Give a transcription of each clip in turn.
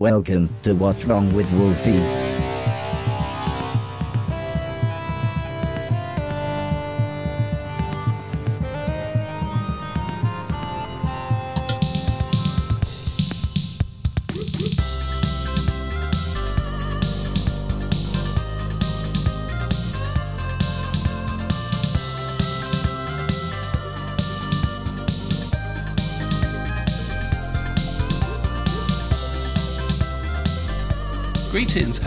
Welcome to What's Wrong with Wolfie.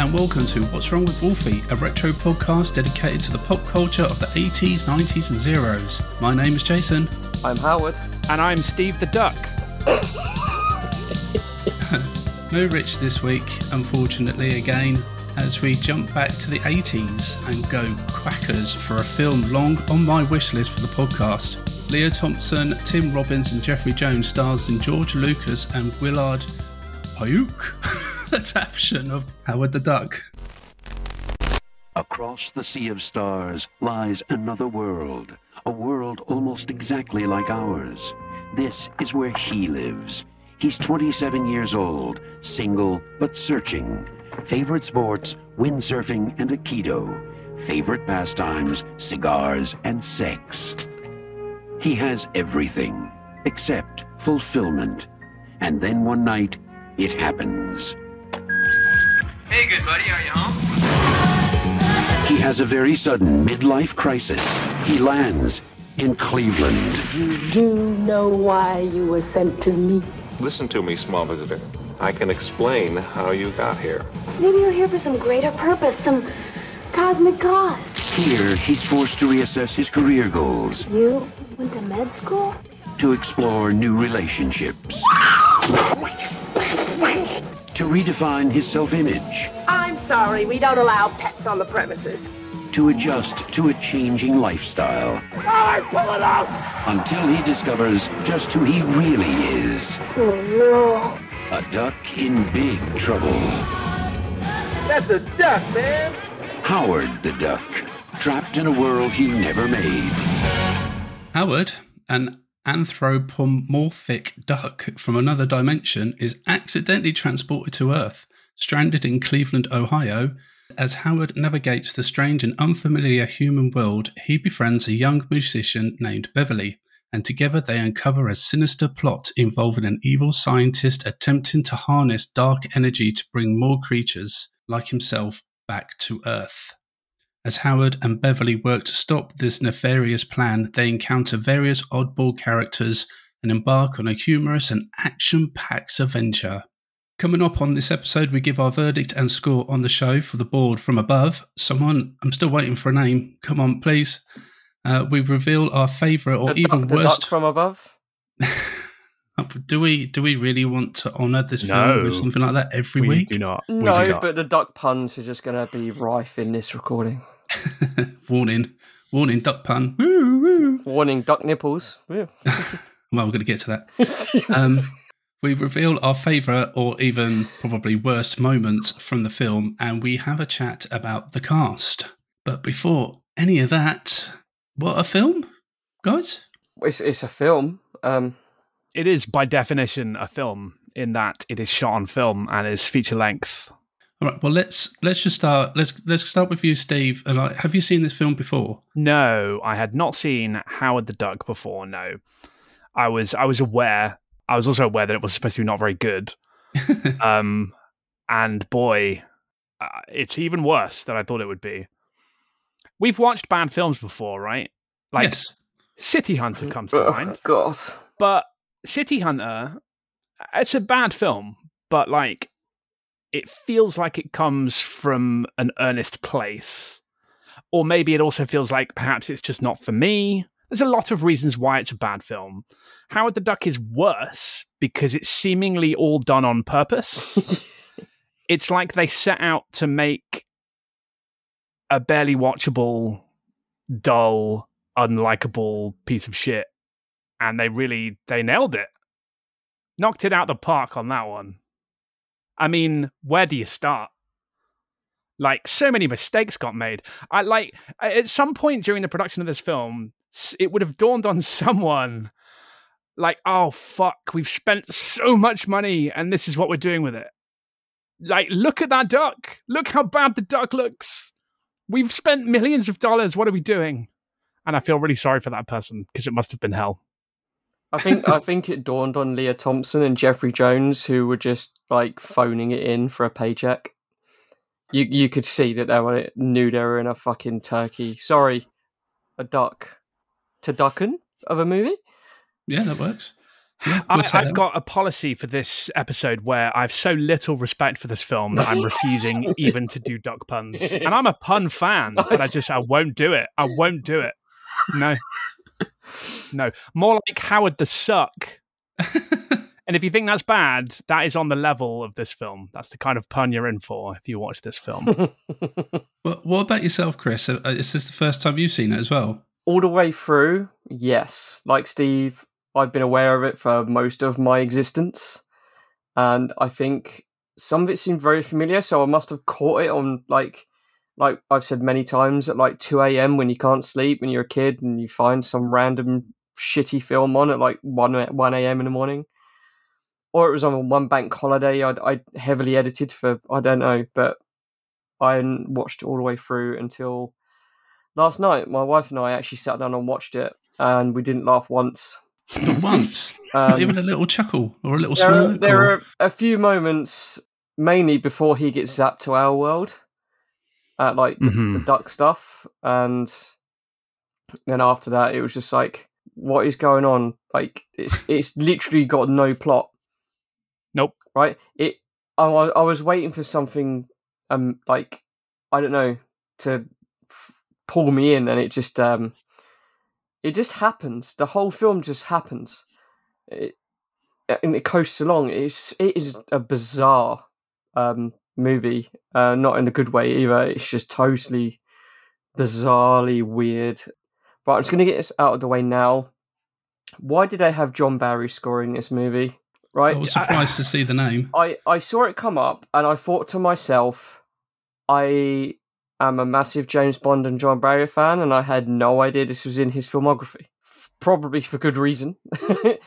And welcome to What's Wrong with Wolfie, a retro podcast dedicated to the pop culture of the 80s, 90s, and zeros. My name is Jason. I'm Howard. And I'm Steve the Duck. No Rich this week, unfortunately, again, as we jump back to the 80s and go crackers for a film long on my wish list for the podcast. Lea Thompson, Tim Robbins, and Jeffrey Jones stars in George Lucas and Willard Huyck adaptation of Howard the Duck. Across the sea of stars lies another world, a world almost exactly like ours. This is where he lives. He's 27 years old, single but searching. Favorite sports, windsurfing and Aikido. Favorite pastimes, cigars and sex. He has everything except fulfillment. And then one night, it happens. Hey, good buddy, are you home? He has a very sudden midlife crisis. He lands in Cleveland. You do know why you were sent to me. Listen to me, small visitor. I can explain how you got here. Maybe you're here for some greater purpose, some cosmic cause. Here, he's forced to reassess his career goals, You went to med school? to explore new relationships, to redefine his self-image, I'm sorry, we don't allow pets on the premises. to adjust to a changing lifestyle. All right, pull it out! Until he discovers just who he really is. Oh A duck in big trouble. That's a duck, man. Howard the Duck, trapped in a world he never made. Howard, an anthropomorphic duck from another dimension, is accidentally transported to Earth, stranded in Cleveland, Ohio. As Howard navigates the strange and unfamiliar human world, he befriends a young musician named Beverly, and together they uncover a sinister plot involving an evil scientist attempting to harness dark energy to bring more creatures like himself back to Earth. As Howard and Beverly work to stop this nefarious plan, they encounter various oddball characters and embark on a humorous and action packed adventure. Coming up on this episode, we give our verdict and score on the show for the board from above. Someone, I'm still waiting for a name. Come on, please. Uh, we reveal our favourite or the even duck, the worst. duck from above. do we do we really want to honour this film with something like that every we week? do not. we No, do not. but the duck puns are just going to be rife in this recording. warning, warning, duck pun. Woo, woo. Warning, duck nipples. Yeah. Well, we're going to get to that. um, we reveal our favourite or even probably worst moments from the film, and we have a chat about the cast. But before any of that, what a film, guys! it's, it's a film. Um, it is by definition a film in that it is shot on film and is feature length. All right, well let's let's just start. Let's let's start with you, Steve. And like, have you seen this film before? No, I had not seen Howard the Duck before. No, I was I was aware. I was also aware that it was supposed to be not very good. um, and boy, uh, it's even worse than I thought it would be. We've watched bad films before, right? Like yes, City Hunter comes to oh, mind. God. But City Hunter, uh, it's a bad film, but like it feels like it comes from an earnest place. Or maybe it also feels like perhaps it's just not for me. There's a lot of reasons why it's a bad film. Howard the Duck is worse because it's seemingly all done on purpose. it's like they set out to make a barely watchable, dull, unlikable piece of shit and they really they nailed it knocked it out the park on that one i mean where do you start like so many mistakes got made i like at some point during the production of this film it would have dawned on someone like oh fuck we've spent so much money and this is what we're doing with it like, look at that duck. Look how bad the duck looks. We've spent millions of dollars. What are we doing? And I feel really sorry for that person because it must have been hell. I think I think it dawned on Lea Thompson and Jeffrey Jones who were just like phoning it in for a paycheck. You you could see that they were knew they were in a fucking turkey. Sorry, a duck. To ducken of a movie. Yeah, that works. Yeah, I, we'll take I've got a policy for this episode where I've so little respect for this film that I'm refusing even to do duck puns. And I'm a pun fan, but I just I won't do it. I won't do it. No. No. More like Howard the Suck. and if you think that's bad, that is on the level of this film. That's the kind of pun you're in for if you watch this film. What, what about yourself, Chris? Uh, Is this the first time you've seen it as well? All the way through, yes. Like Steve, I've been aware of it for most of my existence. And I think some of it seemed very familiar, so I must have caught it on like like I've said many times at like two AM when you can't sleep when you're a kid and you find some random shitty film on at like one one AM in the morning. Or it was on a one bank holiday I'd I heavily edited for I don't know, but I watched it all the way through until last night. My wife and I actually sat down and watched it, and we didn't laugh once. Not once. Not Um, even a little chuckle or a little there, are, smirk. there or... are a few moments, mainly before he gets zapped to our world, at like the, the duck stuff, and then after that, it was just like, what is going on? Like, it's it's literally got no plot. Nope. Right? It. I, I was waiting for something, um, like I don't know, to f- pull me in, and it just um, it just happens. The whole film just happens. It, and it coasts along. It's it is a bizarre um, movie, uh, not in a good way either. It's just totally bizarrely weird. But I'm just going to get this out of the way now. Why did they have John Barry scoring this movie? Right, I was surprised to see the name. I, I saw it come up and I thought to myself, I am a massive James Bond and John Barry fan, and I had no idea this was in his filmography. F- Probably for good reason.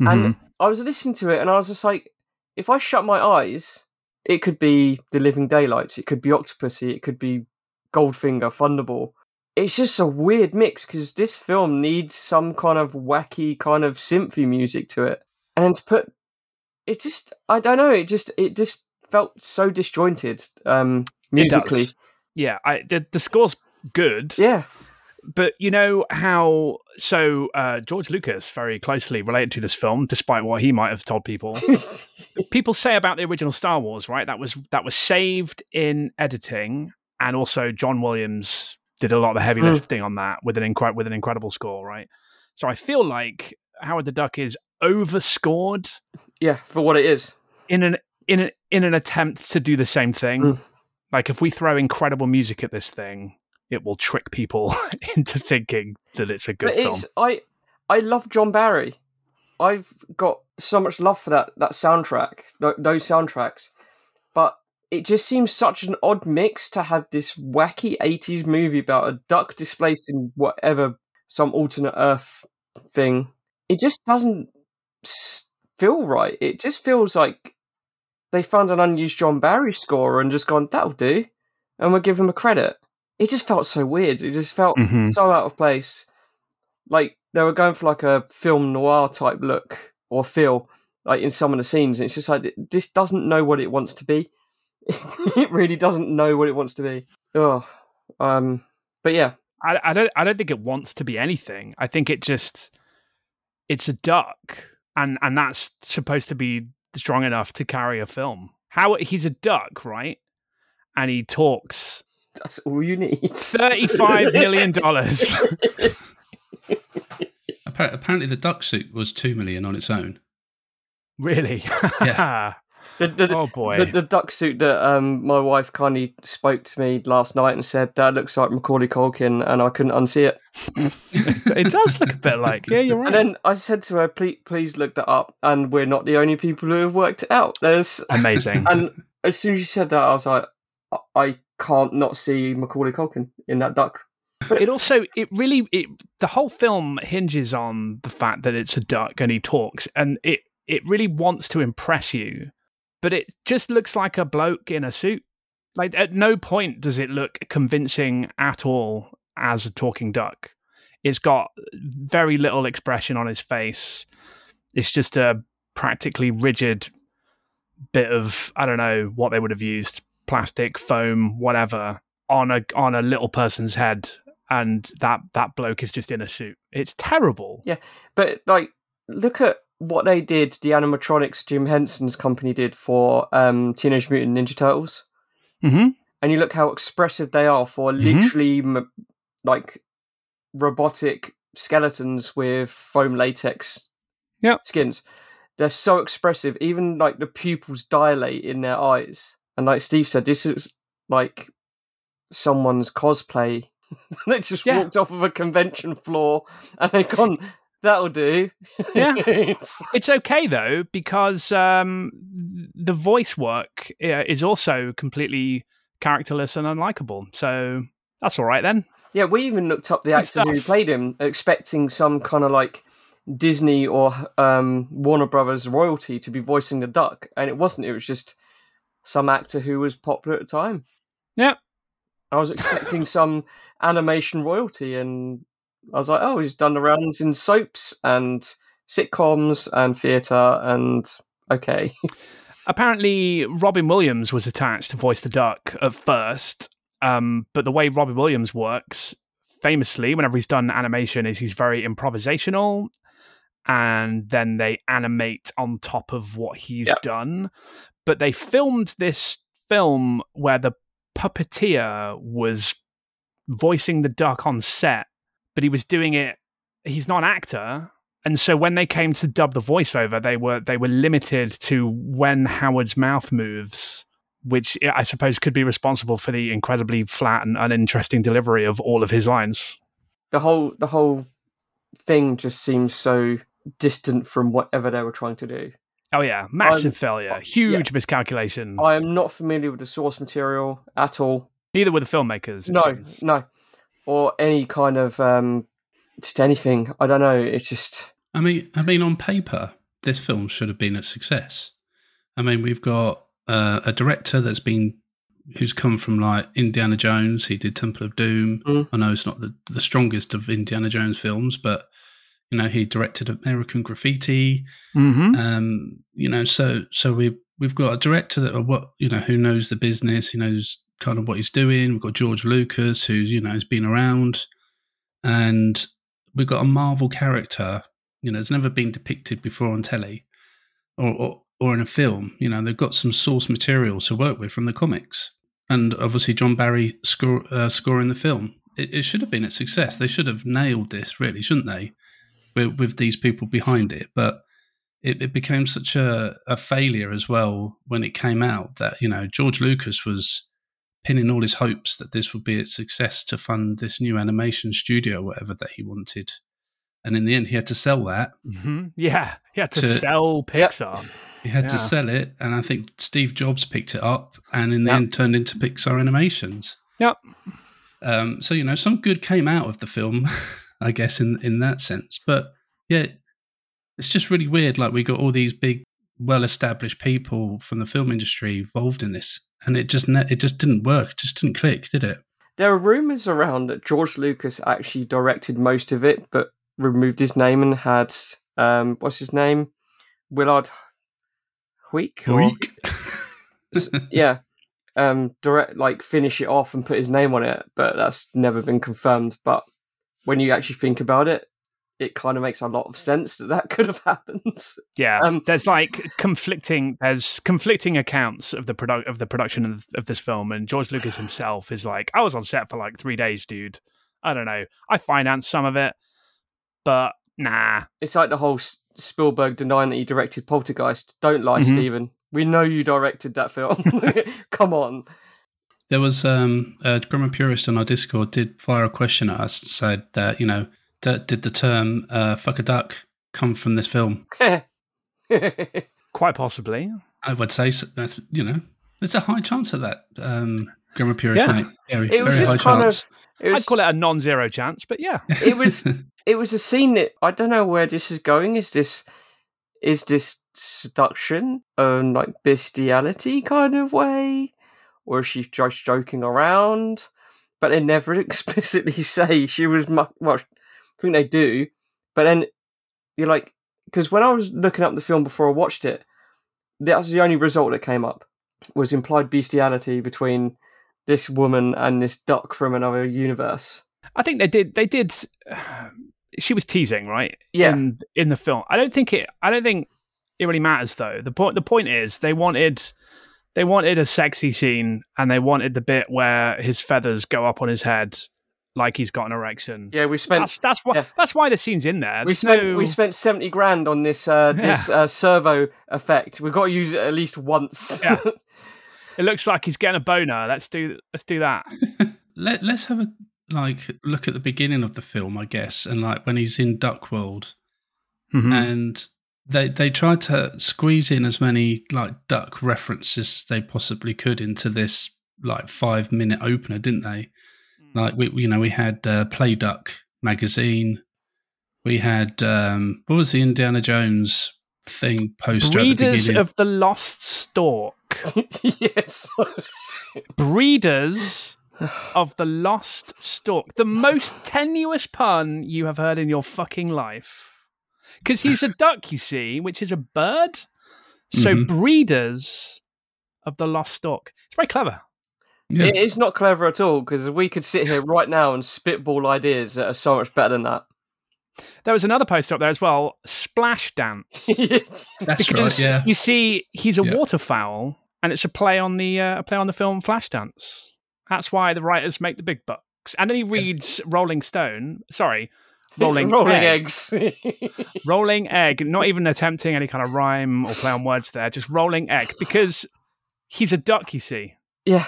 And I was listening to it and I was just like, if I shut my eyes, it could be The Living Daylights, it could be Octopussy, it could be Goldfinger, Thunderball. It's just a weird mix because this film needs some kind of wacky kind of synthy music to it. And to put it just I don't know, it just it just felt so disjointed um musically. Yeah, I, the, the score's good. Yeah. But you know how so uh, George Lucas very closely related to this film, despite what he might have told people. people say about the original Star Wars, right? That was that was saved in editing, and also John Williams did a lot of the heavy Mm. lifting on that with an incre- with an incredible score, right? So I feel like Howard the Duck is overscored yeah, for what it is. in an in an in an attempt to do the same thing. Mm. Like if we throw incredible music at this thing, it will trick people into thinking that it's a good but film. I I love John Barry. I've got so much love for that that soundtrack, th- those soundtracks. But it just seems such an odd mix to have this wacky 80s movie about a duck displaced in whatever some alternate earth thing. It just doesn't feel right. It just feels like they found an unused John Barry score and just gone, that'll do. And we'll give him a credit. It just felt so weird. It just felt Mhm. so out of place. Like they were going for like a film noir type look or feel, like in some of the scenes. And it's just like this doesn't know what it wants to be. it really doesn't know what it wants to be. Oh, um, but yeah, I, I don't I don't think it wants to be anything. I think it just it's a duck, and and that's supposed to be strong enough to carry a film. How he's a duck, right? And he talks that's all you need. thirty five million dollars. Apparently, the duck suit was two million on its own. really? Yeah. The, the, oh boy. the, the duck suit that um, my wife kindly spoke to me last night and said that looks like Macaulay Culkin, and I couldn't unsee it. it does look a bit like. Yeah, you're right. And then I said to her, "Please, please look that up." And we're not the only people who have worked it out. There's Amazing. and as soon as you said that, I was like, I- I can't not see Macaulay Culkin in that duck. it also it really it the whole film hinges on the fact that it's a duck and he talks and it it really wants to impress you but it just looks like a bloke in a suit. Like at no point does it look convincing at all as a talking duck. It's got very little expression on his face. It's just a practically rigid bit of I don't know what they would have used plastic, foam, whatever on a on a little person's head, and that that bloke is just in a suit. It's terrible. Yeah, but like, look at what they did. The animatronics Jim Henson's company did for um, Teenage Mutant Ninja Turtles, Mm-hmm. and you look how expressive they are for Mhm. literally m- like robotic skeletons with foam latex Yep. skins. They're so expressive. Even like the pupils dilate in their eyes. And like Steve said, this is like someone's cosplay. they just Yeah. walked off of a convention floor and they've gone, that'll do. Yeah. It's- okay though because um, the voice work is also completely characterless and unlikable. So that's all right then. Yeah, we even looked up the Good actor who played him, expecting some kind of like Disney or um, Warner Brothers royalty to be voicing the duck, and it wasn't. It was just some actor who was popular at the time. Yep. I was expecting some animation royalty, and I was like, oh, he's done the rounds in soaps and sitcoms and theatre, and okay. Apparently, Robin Williams was attached to voice the duck at first, um, but the way Robin Williams works, famously, whenever he's done animation, is he's very improvisational, and then they animate on top of what he's Yep. done. But they filmed this film where the puppeteer was voicing the duck on set, but he was doing it. He's not an actor, and so when they came to dub the voiceover, they were they were limited to when Howard's mouth moves, which I suppose could be responsible for the incredibly flat and uninteresting delivery of all of his lines. the whole the whole thing just seems so distant from whatever they were trying to do. Oh yeah, massive Um, failure, huge miscalculation. I am not familiar with the source material at all. Neither were the filmmakers. No, seems. no, or any kind of um, just anything. I don't know. It's just I mean, I mean, on paper, this film should have been a success. I mean, we've got uh, a director that's been who's come from like Indiana Jones. He did Temple of Doom. Mm. I know it's not the, the strongest of Indiana Jones films, but you know he directed American Graffiti. Mhm. Um, you know, so so we've we've got a director that what you know who knows the business. He knows kind of what he's doing. We've got George Lucas, who's you know has been around, and we've got a Marvel character. You know, has never been depicted before on telly, or, or or in a film. You know, they've got some source material to work with from the comics, and obviously John Barry score uh, scoring the film. It, it should have been a success. They should have nailed this, really, shouldn't they? With, with these people behind it, but it, it became such a, a failure as well when it came out that you know George Lucas was pinning all his hopes that this would be a success to fund this new animation studio, whatever that he wanted, and in the end, he had to sell that. Mhm. Yeah, he had to, To- sell Pixar. He had to sell it, and I think Steve Jobs picked it up, and in the Yep. end, turned into Pixar Animations. Yep. Um, so you know, some good came out of the film, I guess, in in that sense. But yeah, it's just really weird. Like we got all these big, well-established people from the film industry involved in this, and it just ne- it just didn't work. It just didn't click, did it? there are rumors around that George Lucas actually directed most of it, but removed his name and had um, what's his name, Willard Week. yeah, um, direct like finish it off and put his name on it, but that's never been confirmed. But when you actually think about it, it kind of makes a lot of sense that that could have happened. Yeah, Um, there's like conflicting. There's conflicting accounts of the product of the production of, of this film, and George Lucas himself is like, I was on set for like three days, dude. I don't know. I financed some of it, but nah. It's like the whole Spielberg denying that he directed Poltergeist. Don't lie, Mhm. Stephen. We know you directed that film. Come on. There was um, a grammar purist on our Discord did fire a question at us. Said that you know, d- did the term uh, "fuck a duck" come from this film? Quite possibly. I would say so. that's you know, there's a high chance of that. Um, grammar purist, Yeah. mate. Very, it was very high just kind chance. of. It was, I'd call it a non-zero chance, but yeah. it was it was a scene that I don't know where this is going. Is this is this seduction and like bestiality kind of way, or is she just joking around? But they never explicitly say she was. Mu- well, I think they do, but then you're like, because when I was looking up the film before I watched it, that's the only result that came up was implied bestiality between this woman and this duck from another universe. I think they did. They did. She was teasing, right? Yeah. In, in the film, I don't think it. I don't think it really matters though. The point. The point is, they wanted. They wanted a sexy scene, and they wanted the bit where his feathers go up on his head, like he's got an erection. Yeah, we spent That's that's why. yeah. That's why the scene's in there. we spent no- we spent seventy grand on this uh, this uh, servo effect. We've got to use it at least once. Yeah. It looks like he's getting a boner. Let's do. Let's do that. Let Let's have a like look at the beginning of the film, I guess, and like when he's in Duck World, Mhm. and they they tried to squeeze in as many like duck references as they possibly could into this like five minute opener, didn't they? Like we, you know, we had uh, Play Duck magazine. We had um, what was the Indiana Jones thing poster at the Breeders of the Lost Stork. yes. Breeders of the Lost Stork. The most tenuous pun you have heard in your fucking life. Because he's a duck, you see, which is a bird. So Mhm. breeders of the Lost stock. It's very clever. yeah. It is not clever at all because we could sit here right now and spitball ideas that are so much better than that. There was another poster up there as well. Splash dance. That's right. Yeah, you see, he's a Yeah. waterfowl, and it's a play on the uh, a play on the film Flashdance. That's why the writers make the big bucks. And then he reads Rolling Stone. Sorry, Rolling rolling Egg. eggs. Rolling Egg. Not even attempting any kind of rhyme or play on words there. Just Rolling Egg because he's a duck. You see. yeah.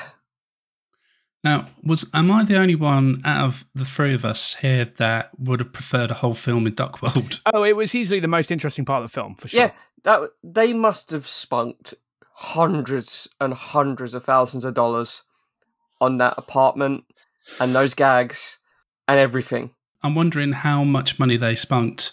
Now, was am I the only one out of the three of us here that would have preferred a whole film in Duck World? Oh, it was easily the most interesting part of the film for sure. Yeah, that they must have spunked hundreds and hundreds of thousands of dollars on that apartment and those gags and everything. I'm wondering how much money they spunked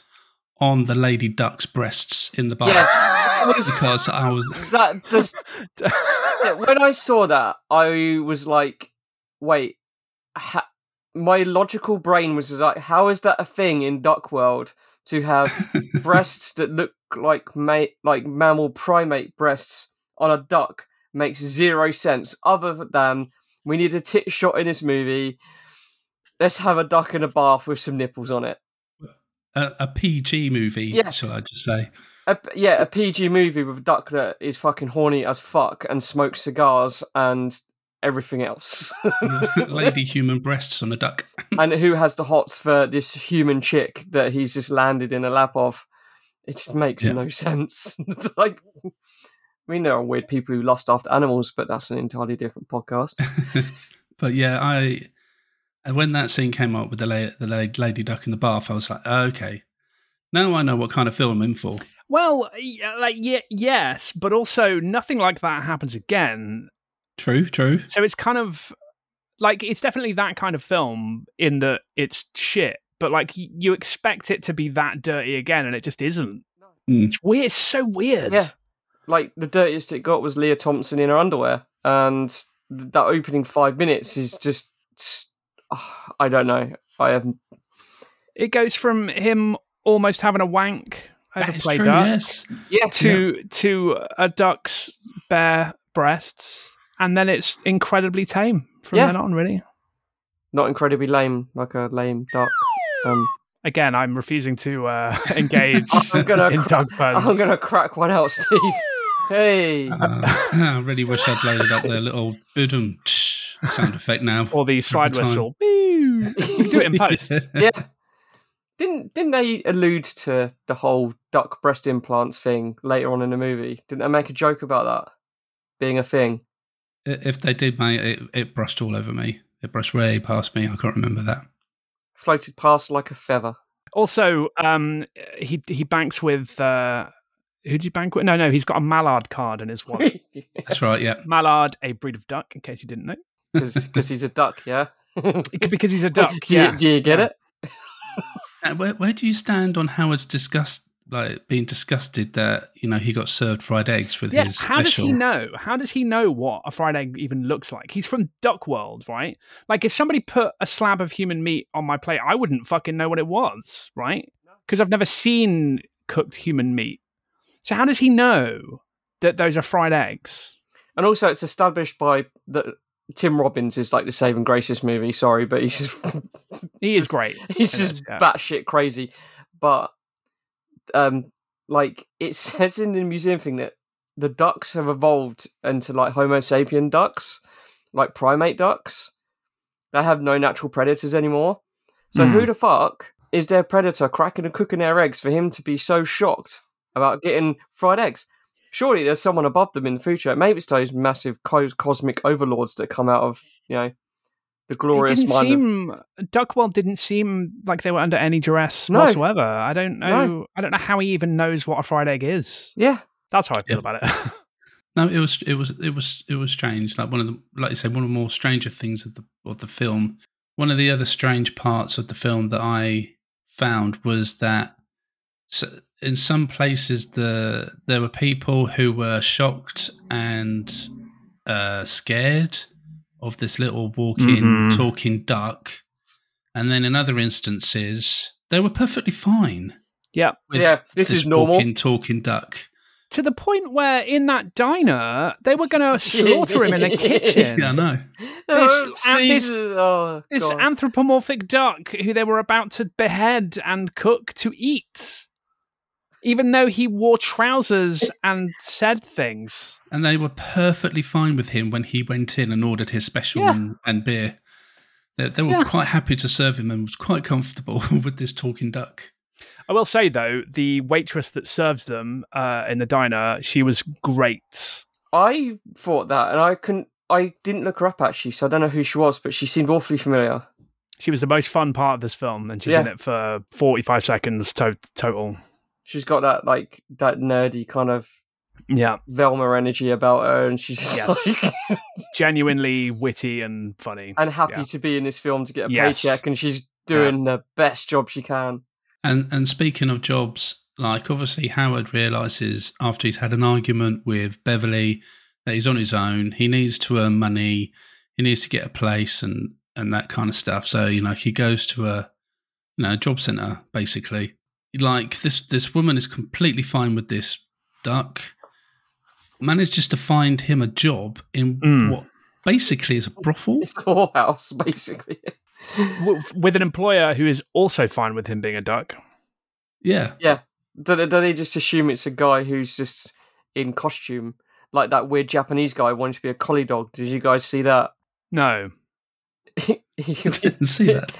on the lady duck's breasts in the bar. Yeah, was- because I was that just when I saw that, I was like, "Wait, ha- my logical brain was just like, how is that a thing in Duck World to have breasts that look like ma- like mammal primate breasts on a duck makes zero sense. Other than we need a tit shot in this movie. Let's have a duck in a bath with some nipples on it. a, a PG movie, Yeah. shall I just say? A, yeah, a PG movie with a duck that is fucking horny as fuck and smokes cigars and everything else. Lady human breasts on a duck. and who has the hots for this human chick that he's just landed in a lap of? It just makes Yeah. no sense. It's like, I mean, there are weird people who lust after animals, but that's an entirely different podcast. but yeah, I and when that scene came up with the la- the la- lady duck in the bath, I was like, okay, now I know what kind of film I'm in for. Well, like yeah, yes, but also nothing like that happens again. True, true. So it's kind of like it's definitely that kind of film in that it's shit, but like you expect it to be that dirty again, and it just isn't. Mm. It's weird. It's so weird. Yeah. Like, the dirtiest it got was Lea Thompson in her underwear. And that opening five minutes is just. S- I don't know. I haven't. It goes from him almost having a wank over That is play true. duck Yes. Yeah. to to a duck's bare breasts, and then it's incredibly tame from Yeah. then on. Really. Not incredibly lame, like a lame duck. Um, Again, I'm refusing to uh, engage I'm gonna in cra- dog puns. I'm gonna crack one out, Steve. hey, Uh, I really wish I'd loaded up their little boom sound effect now. or the slide whistle. Boo. You can do it in post. yeah. Didn't didn't they allude to the whole duck breast implants thing later on in the movie? Didn't they make a joke about that being a thing? If they did, mate, it, it brushed all over me. It brushed way past me. I can't remember that. Floated past like a feather. Also, um, he he banks with uh, who did he bank with? No, no, he's got a mallard card in his wallet. That's right. Yeah. mallard, a breed of duck, in case you didn't know, Because he's a duck, yeah. because he's a duck. do, you, yeah. do you get it? Uh, Where, where do you stand on Howard's disgust like being disgusted that you know he got served fried eggs with Yeah, his how does he know? How does he know what a fried egg even looks like? He's from Duck World, right? Like, if somebody put a slab of human meat on my plate, I wouldn't fucking know what it was, right? Because I've never seen cooked human meat. So how does he know that those are fried eggs? And also, it's established by that Tim Robbins is like the saving grace this movie. Sorry, but he's just He is just- great. He's just yeah. batshit crazy. But um, like it says in the museum thing that the ducks have evolved into like Homo sapien ducks, like primate ducks. They have no natural predators anymore. So Hmm. who the fuck is their predator cracking and cooking their eggs for him to be so shocked about getting fried eggs? Surely there's someone above them in the future. Maybe it's those massive co- cosmic overlords that come out of you know the It glorious didn't mind of seem Duckworld didn't seem like they were under any duress No. whatsoever. I don't know. No. I don't know how he even knows what a fried egg is. yeah. That's how I feel Yeah. about it. No, it was it was it was it was strange. Like one of the like you said, one of the more stranger things of the of the film. One of the other strange parts of the film that I found was that so in some places the there were people who were shocked and uh, scared of this little walking Mhm. talking duck, and then in other instances they were perfectly fine. yeah. With Yeah, this is normal. walking talking duck. To the point where in that diner they were going to slaughter him in the kitchen. Yeah, I know. This- Oh, this- oh, This anthropomorphic duck who they were about to behead and cook to eat, even though he wore trousers and said things. And they were perfectly fine with him when he went in and ordered his special Yeah. and, and beer. They, they were Yeah. quite happy to serve him and was quite comfortable with this talking duck. I will say though, the waitress that serves them uh, in the diner, she was great. I thought that, and I couldn't. I didn't look her up actually, so I don't know who she was, but she seemed awfully familiar. She was the most fun part of this film, and she's Yeah. in it for forty-five seconds to- total. She's got that like that nerdy kind of Yeah, Velma energy about her, and she's Yes. like, genuinely witty and funny. and happy Yeah. to be in this film to get a Yes. paycheck, and she's doing the best job she can. And and speaking of jobs, like obviously Howard realizes after he's had an argument with Beverly that he's on his own. He needs to earn money. He needs to get a place and and that kind of stuff. So you know he goes to a you know a job center basically. Like this this woman is completely fine with this duck. Manages to find him a job in Mm. what basically is a brothel. It's a whorehouse, basically. With an employer who is also fine with him being a duck. Yeah, Yeah. Do they, do they just assume it's a guy who's just in costume, like that weird Japanese guy wanting to be a collie dog? Did you guys see that? No, he, didn't see that.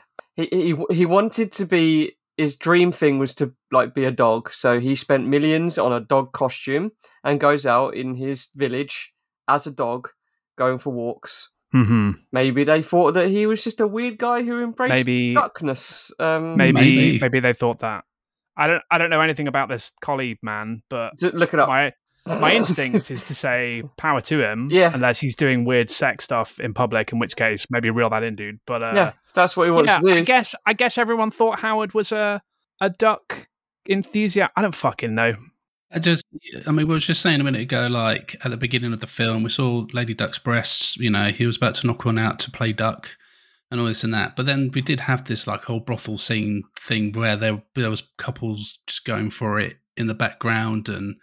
It's just- he, he he wanted to be his dream thing was to like be a dog so he spent millions on a dog costume and goes out in his village as a dog going for walks hmm maybe they thought that he was just a weird guy who embraced Maybe- duckness um maybe, Maybe. maybe they thought that. I don't I don't know anything about this collie man, but Just look it up my my instinct is to say power to him. Yeah. Unless he's doing weird sex stuff in public, in which case maybe reel that in, dude. But uh, yeah that's what he wants yeah, to do I guess I guess everyone thought Howard was a a duck enthusiast. I don't fucking know. I just, I mean, we were just saying a minute ago, like at the beginning of the film, we saw Lady Duck's breasts. You know, he was about to knock one out to play duck, and all this and that. But then we did have this like whole brothel scene thing where there there was couples just going for it in the background, and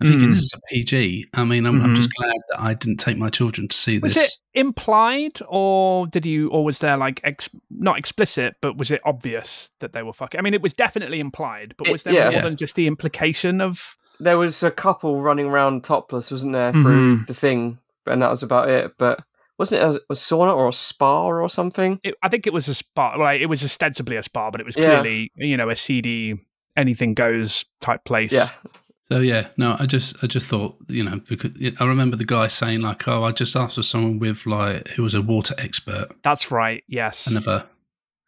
I think Mm. this is a PG. I mean, I'm, I'm Mhm. just glad that I didn't take my children to see Was this. It implied, or did you, or was there like ex- not explicit, but was it obvious that they were fucking? I mean, it was definitely implied, but was there yeah. more Yeah. than just the implication of? there was a couple running around topless wasn't there through Mhm. the thing and that was about it but wasn't it a, a sauna or a spa or something It, I think it was a spa. Like it was ostensibly a spa, but it was Yeah. clearly you know a seedy anything goes type place. yeah So yeah, no, I just I just thought you know because I remember the guy saying like, oh, I just asked for someone with like who was a water expert. that's right. Yes. Another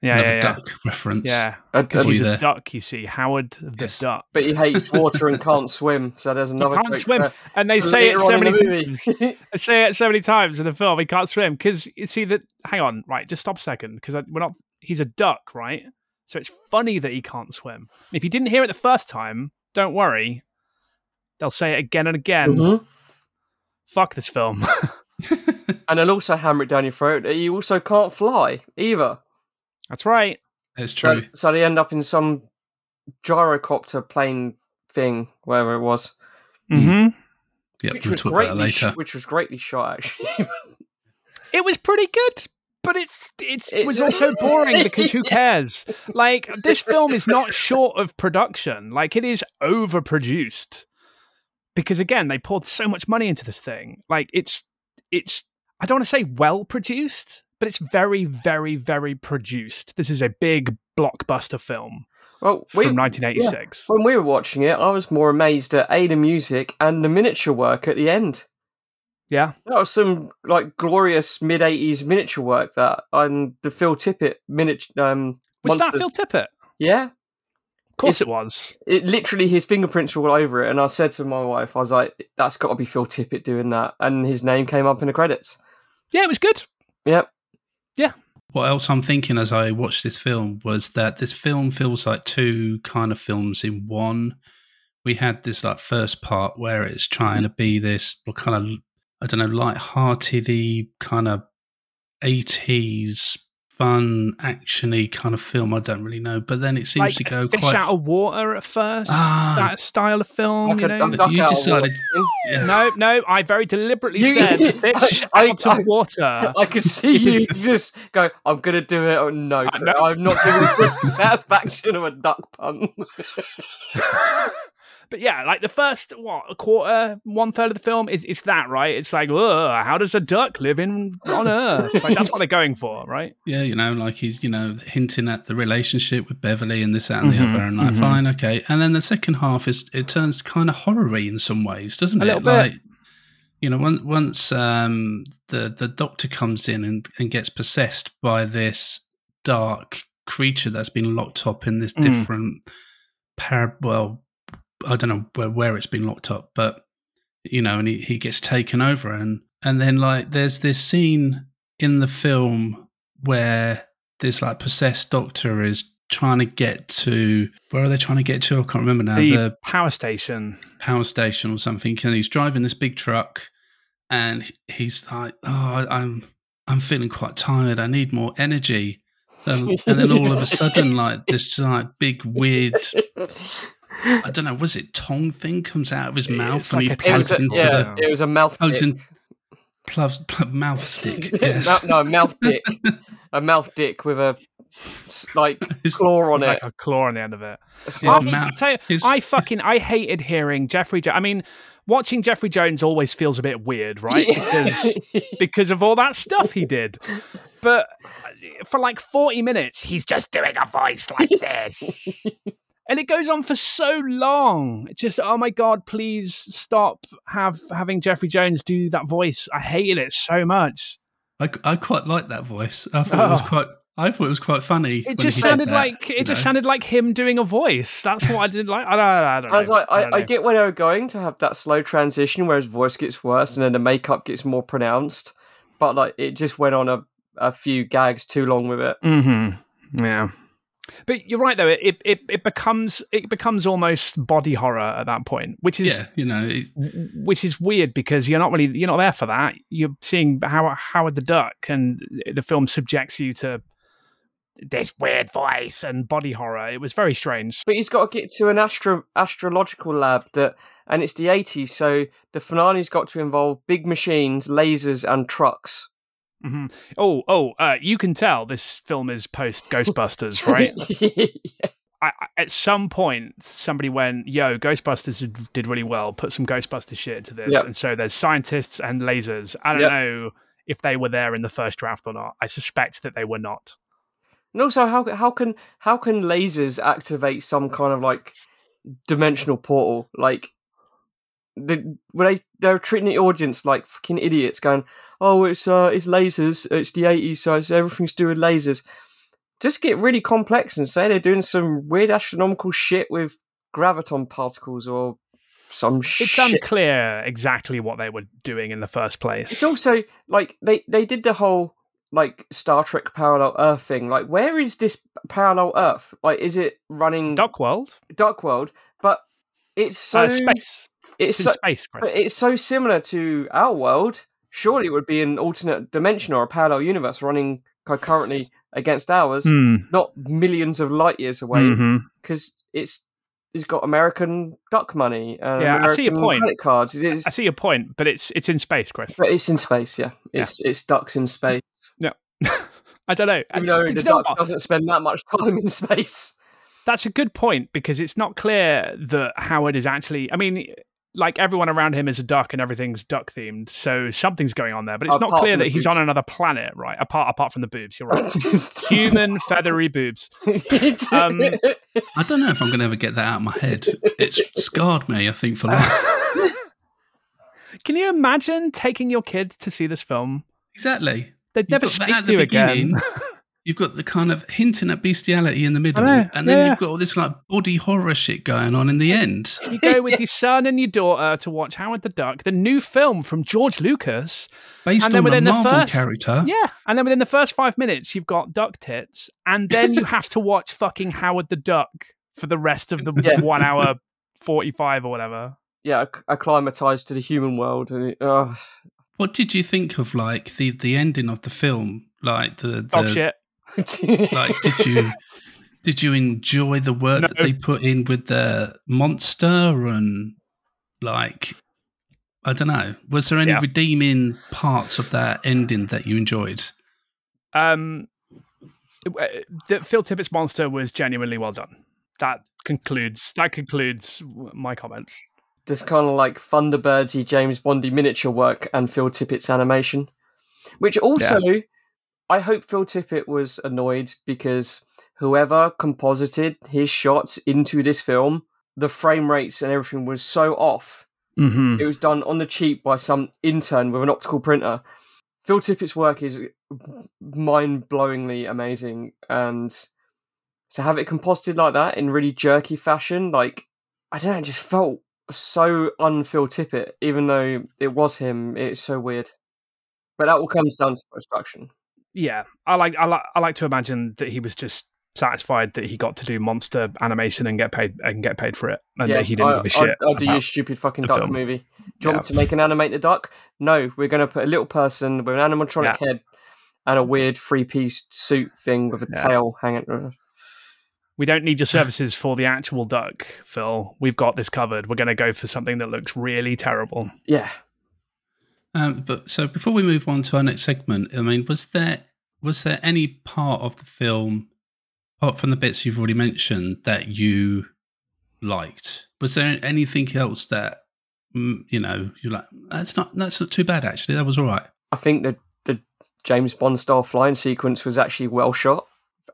yeah, another yeah, yeah. duck reference. Yeah, because he's you a there? duck. You see, Howard the Yes. duck. but he hates water and can't swim so there's another can't joke swim, for- and they say it so many times. They say it so many times in the film. He can't swim because you see that. Hang on, right? Just stop a second because we're not. He's a duck, right? So it's funny that he can't swim. If you didn't hear it the first time, don't worry. They'll say it again and again. Mhm. Fuck this film. And they'll also hammer it down your throat that you also can't fly either. That's right. It's true. so they end up in some gyrocopter plane thing, wherever it was, hmm Yep, which we'll was talk about greatly, sh- later. which was greatly shot actually. It was pretty good, but it's it's It- was also boring because who cares? Like this film is not short of production. Like it is overproduced. Because again, they poured so much money into this thing. Like it's it's I don't want to say well produced, but it's very very very produced. This is a big blockbuster film well, from we, 1986. when we were watching it, I was more amazed at a the music and the miniature work at the end. Yeah. That was some like glorious mid '80s miniature work that and the Phil Tippett miniature. Um, Was that Phil Tippett? Yeah, Of course It's- it was. it literally his fingerprints were all over it, and I said to my wife, I was like, "That's got to be Phil Tippett doing that," and his name came up in the credits. Yeah, it was good. Yep. Yeah. What else I'm thinking as I watched this film was that this film feels like two kind of films in one. We had this like first part where it's trying to be this kind of I don't know light-heartedly kind of 80s fun actiony kind of film. I don't really know, but then it seems Like to go fish quite. out of water at first. Ah. that style of film, Like you know. a you decided- Yeah. No, no, I very deliberately You- said fish I- out I- of water. I could see you just go, I'm going to do it. Oh, no, I know. I'm not giving this the satisfaction of a duck pun. But yeah, like the first what a quarter, one third of the film is is that right? It's like, Ugh, how does a duck live in on Earth? Like that's what they're going for, right? Yeah, you know, like he's, you know, hinting at the relationship with Beverly and this, that, and the Mhm, other, and like, mhm. fine, okay. And then the second half is it turns kind of horror-y in some ways, doesn't A it? little bit. Like, you know, once once um, the the doctor comes in and, and gets possessed by this dark creature that's been locked up in this Mm. different par well, I don't know where, where it's been locked up, but you know, and he, he gets taken over and and then like there's this scene in the film where this like possessed doctor is trying to get to where are they trying to get to? I can't remember now. the, The, power station. power station or something, and he's driving this big truck, and he's like, "Oh, I'm I'm feeling quite tired. I need more energy." Um, and then all of a sudden, like this like big weird, I don't know, was it tongue thing comes out of his mouth It's and like he It was plugs a, into yeah, the it was a mouth plugs in plugs, plug, mouth stick. Yes. no, no, mouth dick. a mouth dick with a like claw on With it. like a claw on the end of it. His I, mouth- tell you, his- I fucking I hated hearing Jeffrey. Jo- I mean, watching Jeffrey Jones always feels a bit weird, right? Because because of all that stuff he did. But uh, for like 40 minutes, he's just doing a voice like this. And it goes on for so long. It's just, oh my God, please stop have having Jeffrey Jones do that voice. I hated it so much. I, I quite like that voice. I thought it was Oh. quite. I thought it was quite funny. It just sounded that, like you it just know. sounded like him doing a voice. That's what I didn't like. I don't, I don't know. I was like, I I, don't I, get where they were going to have that slow transition where his voice gets worse and then the makeup gets more pronounced, but like it just went on a, a few gags too long with it. Mm-hmm. Yeah. But you're right though. It, it it becomes it becomes almost body horror at that point, which is Yeah, you know, it, which is weird because you're not really you're not there for that. You're seeing Howard, Howard the Duck, and the film subjects you to this weird voice and body horror. It was very strange. But he's got to get to an astro astrological lab that, and it's the 80s, so the finale's got to involve big machines, lasers, and trucks. Hmm Oh, oh, uh, you can tell this film is post Ghostbusters, right? yeah. I, at some point, somebody went, "Yo, Ghostbusters did- did really well. Put some Ghostbusters shit into this." Yep. And so there's scientists and lasers. I don't Yep. know if they were there in the first draft or not. I suspect that they were not. And also, how how can how can lasers activate some kind of like dimensional portal? Like, the they they're treating the audience like fucking idiots, going, "Oh, it's uh, it's lasers. It's the '80s, so it's, everything's doing lasers." Just get really complex and say they're doing some weird astronomical shit with graviton particles or some It's shit. unclear exactly what they were doing in the first place. It's also like they they did the whole like Star Trek parallel Earth thing. Like, where is this parallel Earth? Like, is it running Duck World, Duck World? But it's so uh, space. It's It's in so, space, Chris. it's so similar to our world. Surely it would be an alternate dimension or a parallel universe running concurrently against ours, Hmm. not millions of light years away, because it's it's got American duck money. Yeah, I see your point. Credit cards. Is, I see your point, but it's it's in space, Chris. but it's in space. Yeah, it's it's ducks in space. Yeah, I don't know. Even though Do the you know duck what? doesn't spend that much time in space. That's a good point because it's not clear that Howard is actually. I mean, like everyone around him is a duck and everything's duck themed, so something's going on there. But it's not clear that he's boobs. on another planet, right? Apart apart from the boobs, you're right. Human feathery boobs. Um, I don't know if I'm going to ever get that out of my head. It's scarred me, I think, for life. Can you imagine taking your kid to see this film? Exactly. They'd never You've got speak to you again. You've got the kind of hinting at bestiality in the middle, know, and then yeah. you've got all this like body horror shit going on in the end. You go with your son and your daughter to watch Howard the Duck, the new film from George Lucas. Based And then on a within the Marvel first- character. Yeah. And then within the first five minutes, you've got duck tits, and then you have to watch fucking Howard the Duck for the rest of the Yeah. one hour 45 or whatever. yeah, acclimatized to the human world, and it, oh, What did you think of like the the ending of the film? Like the, the Dog shit. like did you did you enjoy the work that they put in with the monster and like I don't know. Was there any Yeah. redeeming parts of that ending that you enjoyed? Um, uh, the Phil Tippett's monster was genuinely well done. That concludes that concludes my comments. this kind of like Thunderbirdsy James Bondy miniature work and Phil Tippett's animation, which also I hope Phil Tippett was annoyed because whoever composited his shots into this film, the frame rates and everything was so off. Mm-hmm. It was done on the cheap by some intern with an optical printer. Phil Tippett's work is mind-blowingly amazing, and to have it composited like that in really jerky fashion, like I don't know, it just felt so un-Phil Tippett, even though it was him. It's so weird, but that all comes down to post production. Yeah, I like I like I like to imagine that he was just satisfied that he got to do monster animation and get paid and get paid for it, and yeah, that he didn't I, give a shit. I'll, I'll do your stupid fucking duck film. movie. Do you want Yeah. me to make an animated duck? No, we're going to put a little person with an animatronic head and a weird three-piece suit thing with a Yeah. tail hanging. we don't need your services for the actual duck, Phil. We've got this covered. We're going to go for something that looks really terrible. Yeah, Um, but so before we move on to our next segment, I mean, was there was there any part of the film, apart from the bits you've already mentioned, that you liked? Was there anything else that mm, you know you're like that's not that's not too bad actually that was all right. I think the the James Bond style flying sequence was actually well shot.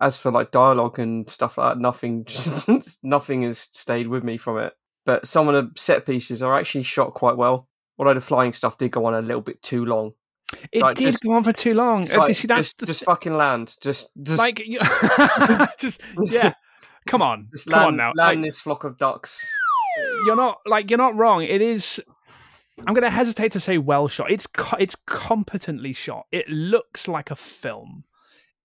As for like dialogue and stuff like that, nothing just nothing has stayed with me from it. But some of the set pieces are actually shot quite well. Although the flying stuff did go on a little bit too long. It Like, did just- go on for too long. Uh, like, see, that's just, the just fucking land. Just, just like you- just yeah. Come on, just come land, on now. land Like, this flock of ducks. you're not like you're not wrong. It is. I'm going to hesitate to say well shot. It's co- it's competently shot. It looks like a film.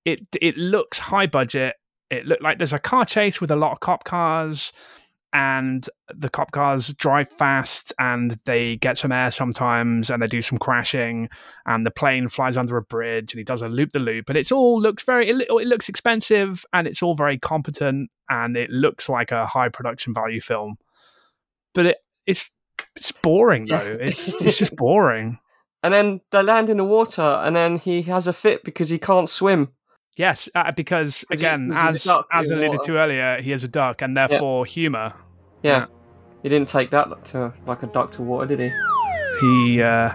It it looks high budget. It looked like there's a car chase with a lot of cop cars, and the cop cars drive fast and they get some air sometimes, and they do some crashing, and the plane flies under a bridge, and he does a loop the loop, and it's all looks very it, it looks expensive, and it's all very competent, and it looks like a high production value film but it, it's it's boring Yeah. though. It's it's just boring. And then they land in the water, and then he has a fit because he can't swim. Yes, uh, because again, as as alluded water? to earlier, he is a duck and therefore humor. Yeah. Yeah. He didn't take that to like a duck to water, did he? He uh,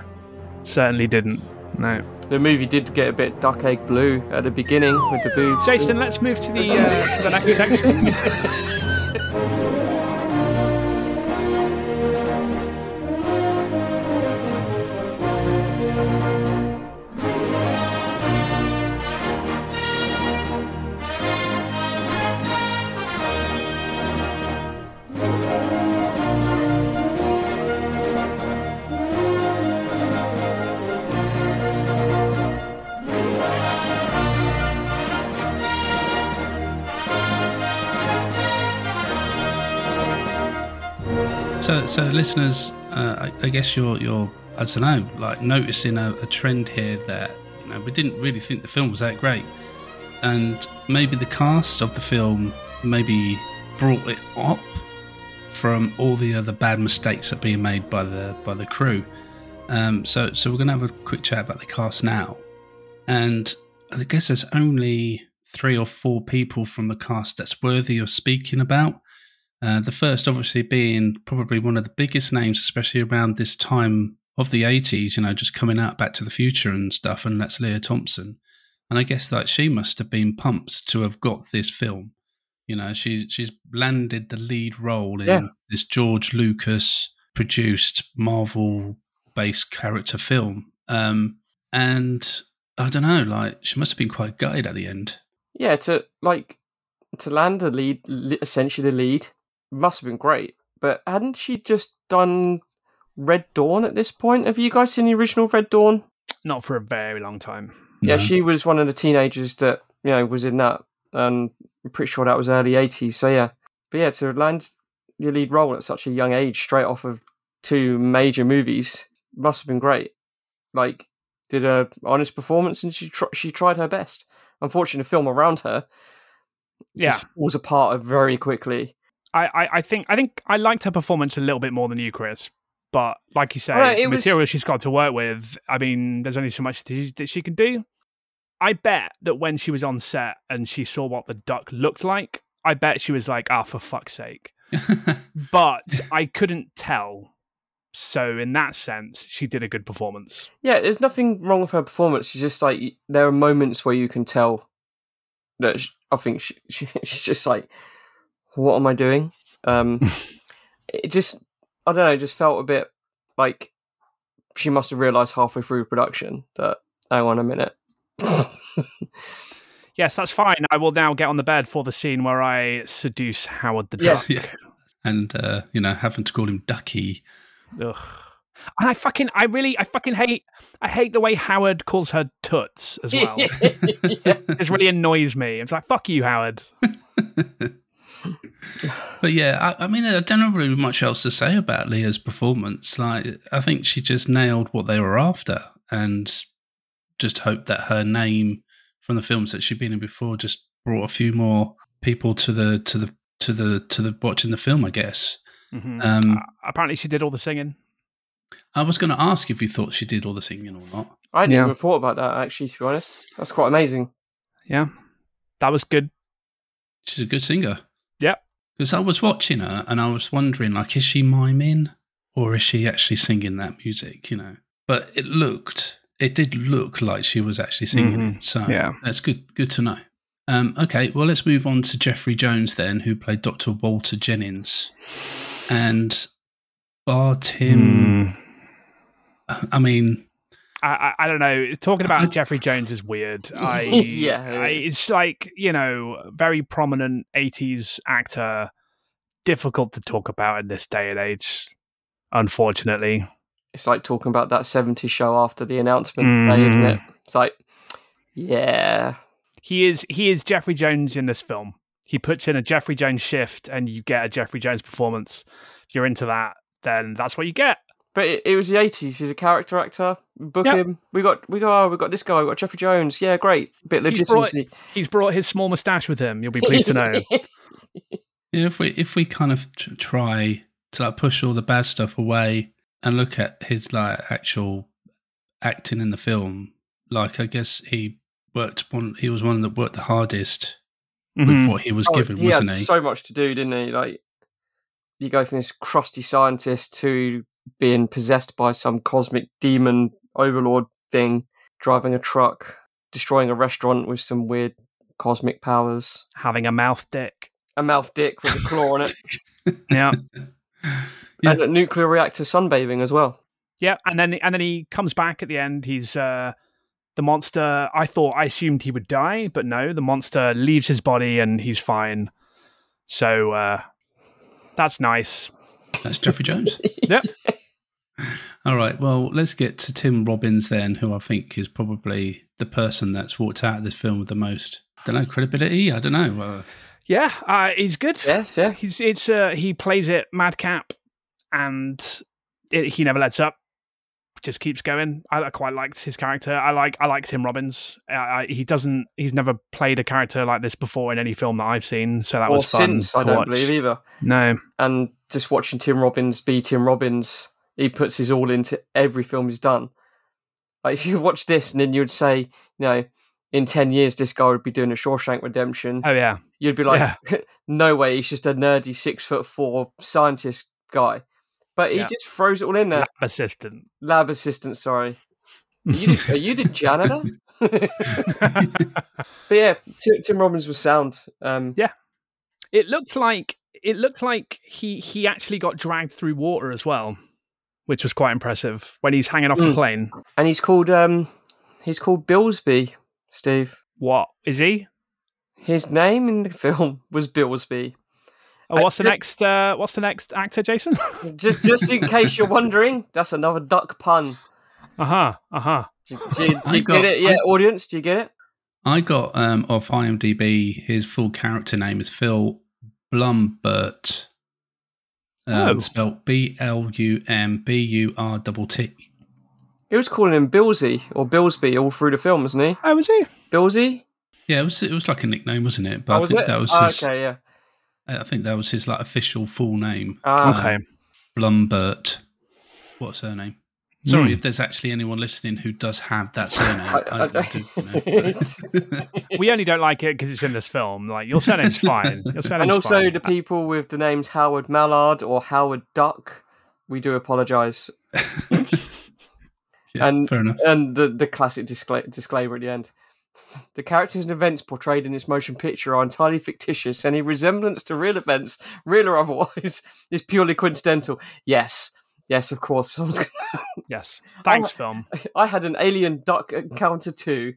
certainly didn't. No, The movie did get a bit duck egg blue at the beginning with the boobs. Jason. Let's move to the uh, to the next section. So, so listeners, uh, I, I guess you're you're I don't know, like noticing a, a trend here that you know we didn't really think the film was that great, and maybe the cast of the film maybe brought it up from all the other bad mistakes that are being made by the by the crew. Um, so, so we're going to have a quick chat about the cast now, and I guess there's only three or four people from the cast that's worthy of speaking about. Uh, the first, obviously, being probably one of the biggest names, especially around this time of the 80s, you know, just coming out Back to the Future and stuff, and that's Lea Thompson. And I guess like she must have been pumped to have got this film. You know, she, she's landed the lead role in Yeah. this George Lucas produced Marvel based character film. Um, and I don't know, like she must have been quite gutted at the end. Yeah, to like to land a lead, essentially the lead, must have been great. But hadn't she just done Red Dawn at this point? Have you guys seen the original Red Dawn? Not for a very long time. Yeah, No. she was one of the teenagers that you know was in that, and I'm pretty sure that was early '80s. So yeah, but yeah, to land your lead role at such a young age, straight off of two major movies, must have been great. Like, did a honest performance, and she tr- she tried her best. Unfortunately, the film around her Yeah. just falls apart very quickly. I, I, I think I think I liked her performance a little bit more than you, Chris. But like you say, Alright, the was- material she's got to work with. I mean, there's only so much that she can do. I bet that when she was on set and she saw what the duck looked like, I bet she was like, "Ah, for fuck's sake!" But I couldn't tell. So in that sense, she did a good performance. Yeah, there's nothing wrong with her performance. It's just like there are moments where you can tell that sh I think she, she, she's just like, "What am I doing?" Um, it just, I don't know, it just felt a bit like she must have realised halfway through production that, hang on a minute. Yes, that's fine. I will now get on the bed for the scene where I seduce Howard the Yeah. Duck. yeah. And, uh, you know, having to call him Ducky. Ugh. And I fucking, I really, I fucking hate, I hate the way Howard calls her toots as well. yeah. It just really annoys me. It's like, fuck you, Howard. But yeah, I, I mean, I don't know really much else to say about Lea's performance. Like, I think she just nailed what they were after, and just hoped that her name from the films that she'd been in before just brought a few more people to the to the to the to the watching the film. I guess. Mhm. Um, Uh, apparently, she did all the singing. I was going to ask if you thought she did all the singing or not. I didn't Yeah. even thought about that actually. To be honest, that's quite amazing. Yeah, that was good. She's a good singer. Because I was watching her and I was wondering, like, is she miming or is she actually singing that music? You know, but it looked, it did look like she was actually singing Mhm. it. So Yeah. that's good. Good to know. Um, okay, well, let's move on to Jeffrey Jones then, who played Dr. Walter Jennings, and bar Tim. I mean, I, I, don't know. Talking about Jeffrey Jones is weird. I, Yeah. I, it's like you know, very prominent '80s actor. Difficult to talk about in this day and age, unfortunately. It's like talking about that '70s show after the announcement today, isn't mm. it? It's like, yeah, He is he is Jeffrey Jones in this film. He puts in a Jeffrey Jones shift, and you get a Jeffrey Jones performance. If you're into that, then that's what you get. But it, it was the eighties. He's a character actor. Book Yep. him. We got we got oh, we got this guy. We got Jeffrey Jones. Yeah, great. Bit He's brought- He's brought his small moustache with him. You'll be pleased to know. Yeah, if we if we kind of try to like push all the bad stuff away and look at his like actual acting in the film, like I guess he worked one. He was one that worked the hardest Mhm. with what he was Oh, given, he wasn't had he? so much to do, didn't he? Like you go from this crusty scientist to being possessed by some cosmic demon overlord thing, driving a truck, destroying a restaurant with some weird cosmic powers, Having a mouth dick. a mouth dick with a claw on it, Yeah. Yeah. and a nuclear reactor sunbathing as well. Yeah, and then and then he comes back at the end. He's uh, the monster. I thought I assumed he would die, but no, the monster leaves his body and he's fine. So uh, that's nice. That's Jeffrey Jones. Yep. All right. Well, let's get to Tim Robbins then, who I think is probably the person that's walked out of this film with the most. I don't know credibility. I don't know. Uh, Yeah, uh, he's good. Yes, yeah. He's it's uh, he plays it madcap, and it, he never lets up. Just keeps going. I, I quite liked his character. I like I like Tim Robbins. I, I, he doesn't. He's never played a character like this before in any film that I've seen. So that or was fun. since, I don't watch. believe either. No, And just watching Tim Robbins be Tim Robbins, he puts his all into every film he's done. Like if you watch this and then you'd say, you know, in 10 years, this guy would be doing a Shawshank Redemption. Oh yeah, You'd be like, no way, he's just a nerdy six foot four scientist guy. But he Yeah. just throws it all in there. lab assistant. Lab assistant, sorry. Are you, the- are you the janitor? but yeah, Tim, Tim Robbins was sound. Um, Yeah. It looked like it looked like he he actually got dragged through water as well, which was quite impressive when he's hanging off the Mm. plane. and he's called um, he's called Billsby, Steve. What is he? His name in the film was Billsby. Oh, I what's the just- next? Uh, what's the next actor, Jason? Just just in case you're wondering, that's another duck pun. uh huh. Uh huh. Do, do you, do you got- get it? Yeah, audience, do you get it? I got um, off IMDb. His full character name is Phil Blumburtt. Um, Oh. Spelled B L U M B U R T T. He was calling him Billsy or Billsby all through the film, wasn't he? Oh, was he? Billsy? Yeah, it was it was like a nickname, wasn't it? But Oh, I was think it? that was Oh, his. okay, yeah. I think that was his like official full name. Ah, okay. Blumburtt. What's her name? Sorry Hmm. if there's actually anyone listening who does have that surname. I- I, I- I do know. We only don't like it because it's in this film. Like your surname's fine. Your surname's and also fine. the people with the names Howard Mallard or Howard Duck, we do apologise. Yeah, and fair enough. and the the classic discla- disclaimer at the end. The characters and events portrayed in this motion picture are entirely fictitious. Any resemblance to real events, real or otherwise, is purely coincidental. Yes, yes, of course. Yes. Thanks, Oh, film. I had an alien duck encounter too.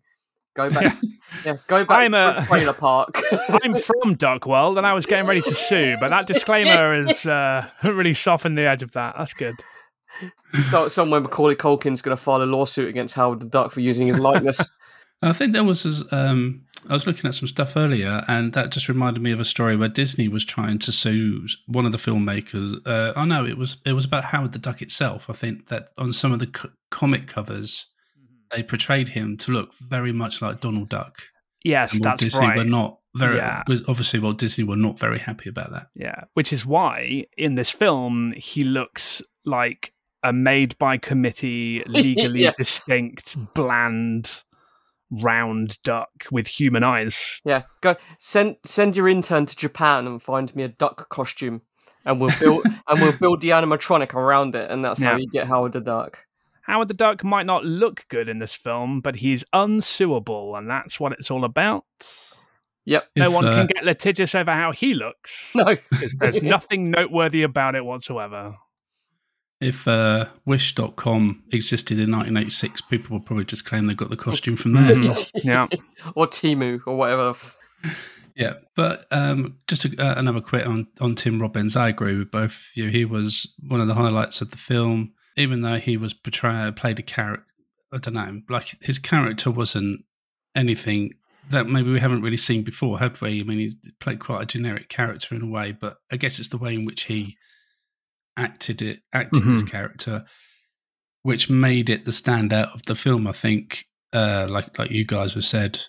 Go back, yeah, go back. I'm to a- trailer park. I'm from Duck World, and I was getting ready to sue, but that disclaimer has uh, really softened the edge of that. That's good. so, somewhere Macaulay Culkin's going to file a lawsuit against Howard the Duck for using his likeness. I think there was. Um, I was looking at some stuff earlier, and that just reminded me of a story where Disney was trying to sue one of the filmmakers. Uh, oh no, it was it was about Howard the Duck itself. I think that on some of the co- comic covers, they portrayed him to look very much like Donald Duck. Yes, that's Disney right. were not very. Yeah. Obviously, Walt Disney were not very happy about that. Yeah, which is why in this film he looks like a made by committee, legally Yeah. distinct, bland, round duck with human eyes. Yeah, go send send your intern to Japan and find me a duck costume, and we'll build and we'll build the animatronic around it, and that's how you get Howard the Duck. Howard the Duck might not look good in this film, but he's unsuable, and that's what it's all about. Yep. No If, one uh, can get litigious over how he looks. No. because there's nothing noteworthy about it whatsoever. If uh, Wish.com existed in 1986, people would probably just claim they got the costume from there. Yeah. or Temu or whatever. Yeah, but um, just a, uh, another quit on, on Tim Robbins. I agree with both of you. He was one of the highlights of the film, even though he was portrayed played a character. I don't know, like his character wasn't anything that maybe we haven't really seen before, have we? I mean, he played quite a generic character in a way, but I guess it's the way in which he acted it, acted this Mhm. character, which made it the standout of the film. I think, uh, like like you guys have said,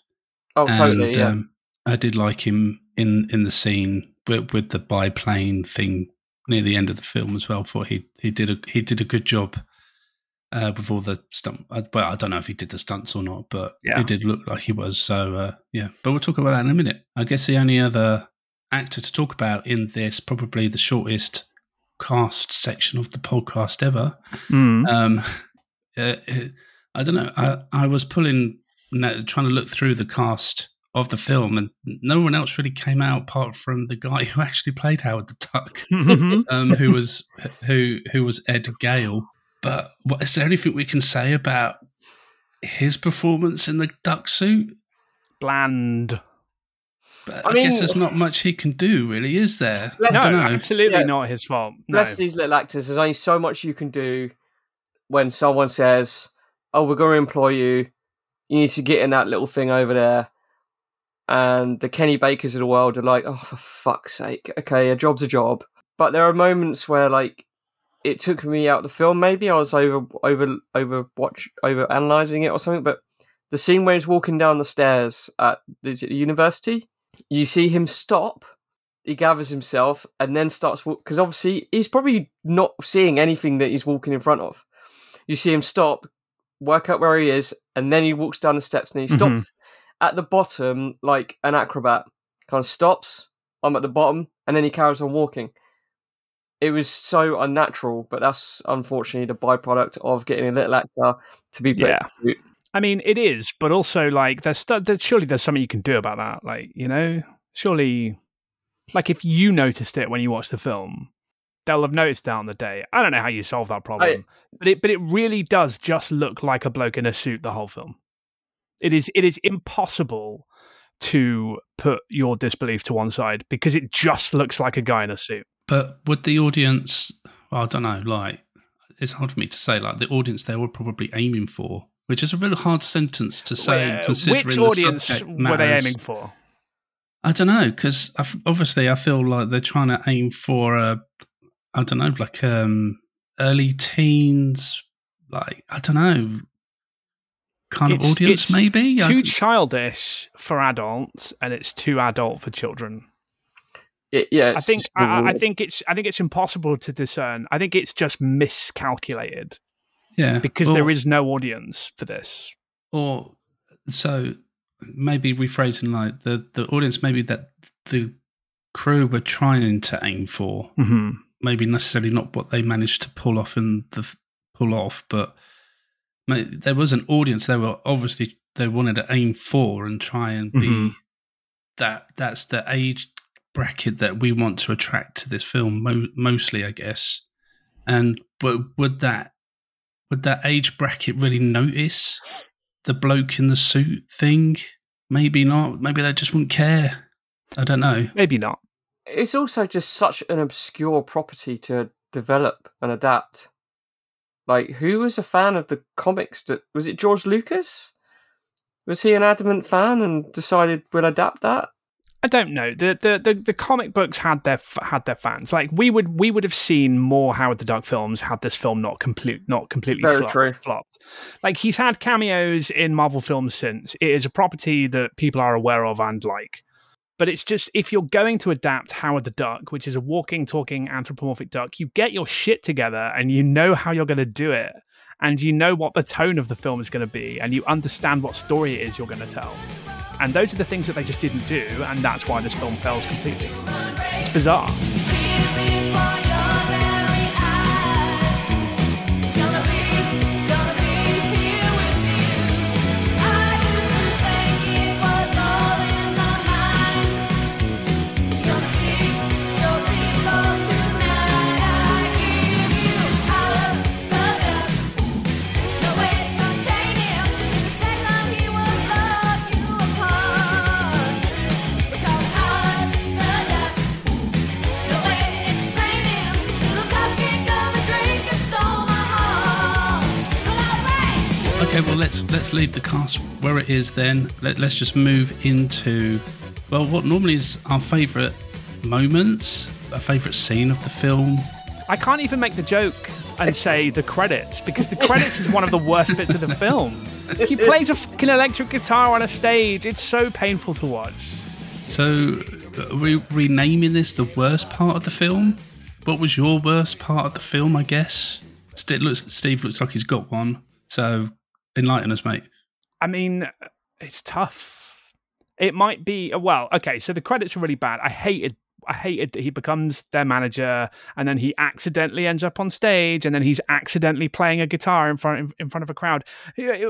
Oh, totally. Yeah. um, I did like him in in the scene with, with the biplane thing near the end of the film as well. For he he did a he did a good job uh, with all the stunt. uh, Well, I don't know if he did the stunts or not, but Yeah. it did look like he was. So uh, yeah, but we'll talk about that in a minute. I guess the only other actor to talk about in this, probably the shortest cast section of the podcast ever, Mm. um, uh, uh, I don't know. I, I was pulling, trying to look through the cast of the film, and no one else really came out apart from the guy who actually played Howard the Duck, Mhm. um, who was who who was Ed Gale. But what, is there anything we can say about his performance in the duck suit? Bland. But I I, guess there's not much he can do, really, is there? Bless I No, don't know. absolutely Yeah. not his fault. No. Bless these little actors. There's only so much you can do when someone says, "Oh, we're going to employ you. You need to get in that little thing over there." And the Kenny Bakers of the world are like, "Oh, for fuck's sake! Okay, a job's a job." But there are moments where, like, it took me out the film. Maybe I was over over over watch over analyzing it or something. But the scene where he's walking down the stairs at is it the university, you see him stop. He gathers himself and then starts because obviously he's probably not seeing anything that he's walking in front of. You see him stop, work out where he is, and then he walks down the steps and he stops Mhm. at the bottom like an acrobat. Kind of stops. I'm at the bottom, and then he carries on walking it was so unnatural, but that's unfortunately the byproduct of getting a little actor to be put. Yeah. In a suit. I mean, it is, but also like there's, stu- there's surely there's something you can do about that. Like you know, surely, like if you noticed it when you watched the film, they'll have noticed that on the day. I don't know how you solve that problem, but it but it really does just look like a bloke in a suit the whole film. It is it is impossible to put your disbelief to one side because it just looks like a guy in a suit. But would the audience? Well, I don't know. Like, it's hard for me to say. Like, the audience they were probably aiming for, which is a really hard sentence to say. Where- considering which the audience subject were they aiming for? I don't know because obviously I feel like they're trying to aim for a, I don't know, like um early teens, like I don't know, kind of audience it's maybe. I- Too childish for adults, and it's too adult for children. It- yeah, I think I, I- I think it's I think it's impossible to discern. I think it's just miscalculated yeah, because or, there is no audience for this. or so maybe rephrasing like the the audience maybe that the crew were trying to aim for Mm-hmm. maybe necessarily not what they managed to pull off in the pull off, but there was an audience they were obviously they wanted to aim for and try and be Mhm. that that's the age bracket that we want to attract to this film mo- mostly, I guess. And but would that would that age bracket really notice the bloke in the suit thing? Maybe not. Maybe they just wouldn't care. I don't know. Maybe not. it's also just such an obscure property to develop and adapt. Like, who was a fan of the comics? That was it George Lucas? Was he an adamant fan and decided we'll adapt that? I don't know. The, the the the comic books had their had their fans. Like we would we would have seen more Howard the Duck films had this film not complete not completely Very flopped, flopped. Like he's had cameos in Marvel films since. It is a property that people are aware of and like. But it's just if you're going to adapt Howard the Duck, which is a walking, talking anthropomorphic duck, you get your shit together and you know how you're going to do it, and you know what the tone of the film is going to be, and you understand what story it is you're going to tell. And those are the things that they just didn't do, and that's why this film fails completely. It's bizarre. Leave the cast where it is then. Let, let's just move into well, what normally is our favourite moments, a favourite scene of the film. I can't even make the joke and say the credits because the credits is one of the worst bits of the film. He plays a fucking electric guitar on a stage. It's so painful to watch. So, are we renaming this the worst part of the film? What was your worst part of the film? I guess. Steve looks, Steve looks like he's got one. So, enlighten us, mate. I mean, it's tough. It might be uh, well, okay. So the credits are really bad. I hated, I hated that he becomes their manager, and then he accidentally ends up on stage, and then he's accidentally playing a guitar in front in front of a crowd.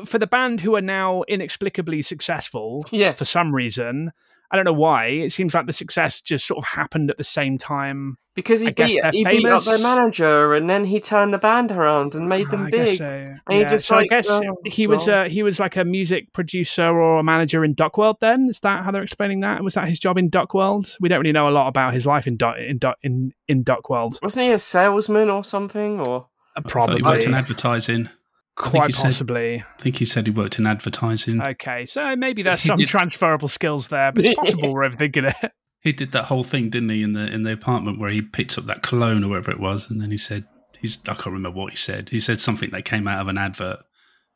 For the band who are now inexplicably successful, Yeah. for some reason, I don't know why. It seems like the success just sort of happened at the same time. Because he I guess beat they're he beat up their manager, and then he turned the band around and made them I big. so. And he just so like, I guess oh, he was well. uh, he was like a music producer or a manager in Duckworld. Then is that how they're explaining that? Was that his job in Duckworld? We don't really know a lot about his life in Duck in Duck in in Duckworld. Wasn't he a salesman or something? Or I thought he worked in advertising. Quite he said- possibly. I think he said he worked in advertising. Okay, so maybe there's some did- transferable skills there, but it's possible we're overthinking it. He did that whole thing, didn't he, in the in the apartment where he picked up that cologne or whatever it was, and then he said He's I can't remember what he said. He said something that came out of an advert.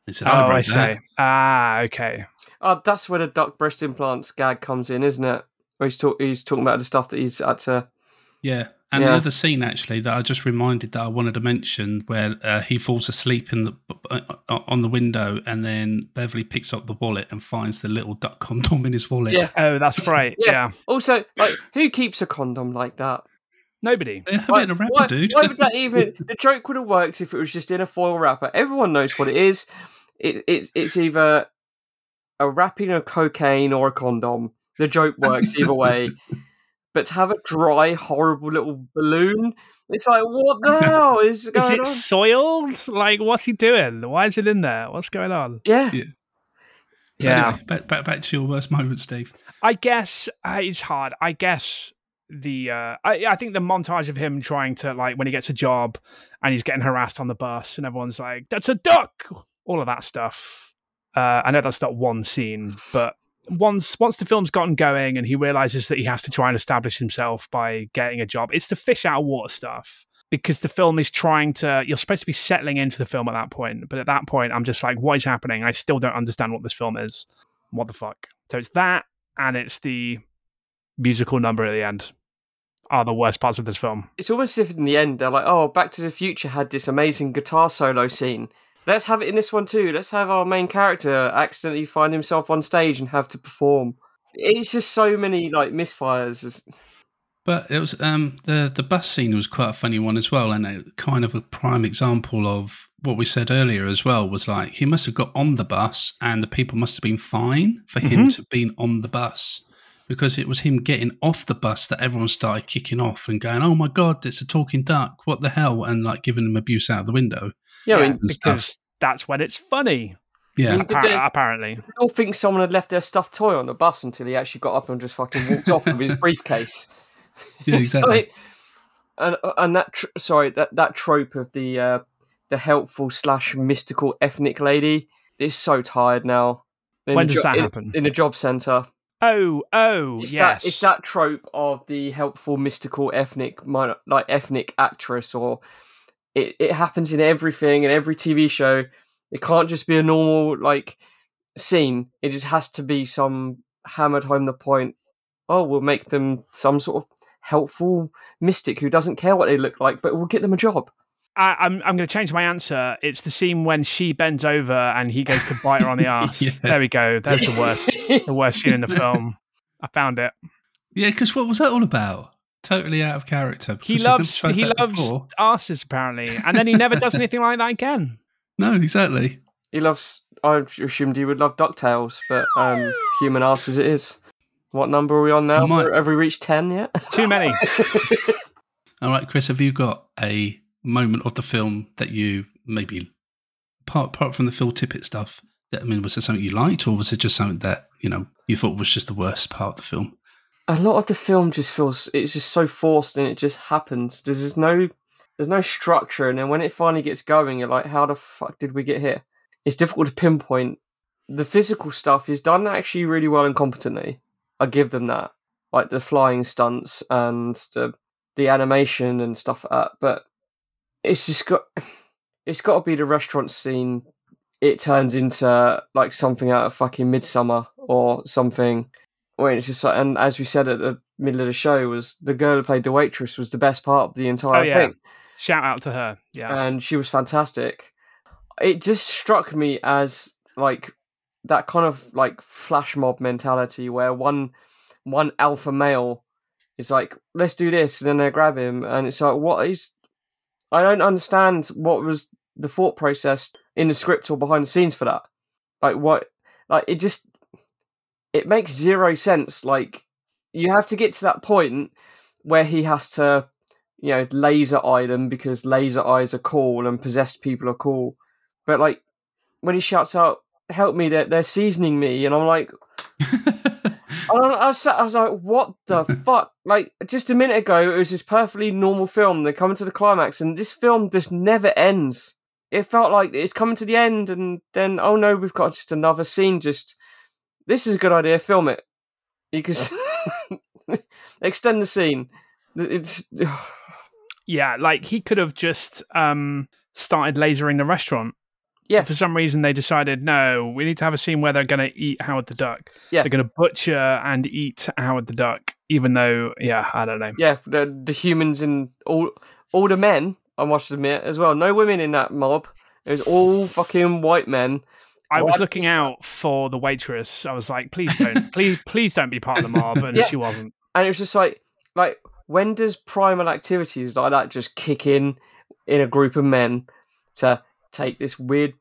He said, Oh, I, I wrote that. Ah, okay. Oh, that's where the duck breast implants gag comes in, isn't it? Where he's, talk- he's talking about the stuff that he's had to. Yeah. And Yeah. the other scene actually that I just reminded that I wanted to mention where uh, he falls asleep in the uh, on the window and then Beverly picks up the wallet and finds the little duck condom in his wallet. Yeah. Oh, that's right. Yeah. yeah. Also, like, who keeps a condom like that? Nobody. They have Why, in a wrapper, why- dude. why would that even? The joke would have worked if it was just in a foil wrapper. Everyone knows what it is. It, it, it's either a wrapping of cocaine or a condom. The joke works either way. But to have a dry, horrible little balloon, it's like, what the hell is Is going it on? soiled? Like, what's he doing? Why is it in there? What's going on? Yeah. Yeah. Yeah. Anyway, back, back back to your worst moment, Steve. I guess uh, it's hard. I guess the uh, I, I think the montage of him trying to like when he gets a job and he's getting harassed on the bus and everyone's like, "That's a duck," all of that stuff. Uh, I know that's not one scene, but once once the film's gotten going and he realizes that he has to try and establish himself by getting a job, it's the fish out of water stuff. Because the film is trying to, you're supposed to be settling into the film at that point. But at that point, I'm just like, what is happening? I still don't understand what this film is. What the fuck? So it's that and it's the musical number at the end are the worst parts of this film. It's almost as if in the end they're like, oh, Back to the Future had this amazing guitar solo scene. Let's have it in this one too. Let's have our main character accidentally find himself on stage and have to perform. It's just so many like misfires. But it was um, the the bus scene was quite a funny one as well, and a kind of a prime example of what we said earlier as well. Was like he must have got on the bus, and the people must have been fine for him Mhm. to have been on the bus because it was him getting off the bus that everyone started kicking off and going, "Oh my god, it's a talking duck! What the hell?" and like giving him abuse out of the window. Yeah, I Yeah, mean, and stuff. because that's when it's funny. Yeah. Did Appar- they- apparently. I all think someone had left their stuffed toy on the bus until he actually got up and just fucking walked off with his briefcase. yeah, It's exactly. like- and and that tr- sorry that that trope of the uh, the helpful slash mystical ethnic lady is so tired now. In When the does that happen? In a job centre. Oh, oh, It's yes. that it's that trope of the helpful mystical ethnic minor, like ethnic actress or it, it happens in everything in every TV show. It can't just be a normal like scene. It just has to be some hammered home the point. Oh, we'll make them some sort of helpful mystic who doesn't care what they look like, but we'll get them a job. I, I'm I'm going to change my answer. It's the scene when she bends over and he goes to bite her on the ass. Yeah. There we go. There's the worst, the worst scene in the film. I found it. yeah, because what was that all about? Totally out of character. He loves he loves before. asses apparently, and then he never does anything like that again. No, exactly. He loves. I assumed he would love Ducktales, but um, human ass as it is. What number are we on now? Might- Have we reached ten yet? Too many. All right, Chris, have you got a moment of the film that you maybe, apart, apart from the Phil Tippett stuff, that I mean, was there something you liked, or was it just something that you know you thought was just the worst part of the film? A lot of the film just feels it's just so forced and it just happens. There's just no there's no structure, and then when it finally gets going, you're like, how the fuck did we get here? It's difficult to pinpoint. The physical stuff is done actually really well and competently. I give them that, like the flying stunts and the the animation and stuff like that. But it's just got it's got to be the restaurant scene. It turns into like something out of fucking Midsommar or something when it's just like, and as we said at the middle of the show, was the girl who played the waitress was the best part of the entire Oh, yeah. thing, Shout out to her. Yeah. and she was fantastic. It just struck me as like that kind of like flash mob mentality where one one alpha male is like, let's do this, and then they grab him, and it's like, what is? I don't understand what was the thought process in the script or behind the scenes for that. Like what? Like it just it makes zero sense. Like you have to get to that point where he has to, you know, laser eye them because laser eyes are cool and possessed people are cool. But like when he shouts out, "Help me! They're, they're seasoning me," and I'm like, I, was, I was like, what the fuck? Like, just a minute ago, it was this perfectly normal film. They're coming to the climax, and this film just never ends. It felt like it's coming to the end, and then, oh no, we've got just another scene. Just, this is a good idea, film it. You can extend the scene. It's. Yeah, like he could have just um, started lasering the restaurant. Yeah. But for some reason, they decided no, we need to have a scene where they're going to eat Howard the Duck. Yeah. They're going to butcher and eat Howard the Duck, even though, yeah, I don't know. Yeah, the the humans and all all the men. I must admit as well. No women in that mob. It was all fucking white men. I was looking out for the waitress. I was like, please don't, please, please don't be part of the mob, and Yeah. she wasn't. and it was just like like when does primal activities like that just kick in in a group of men to take this weird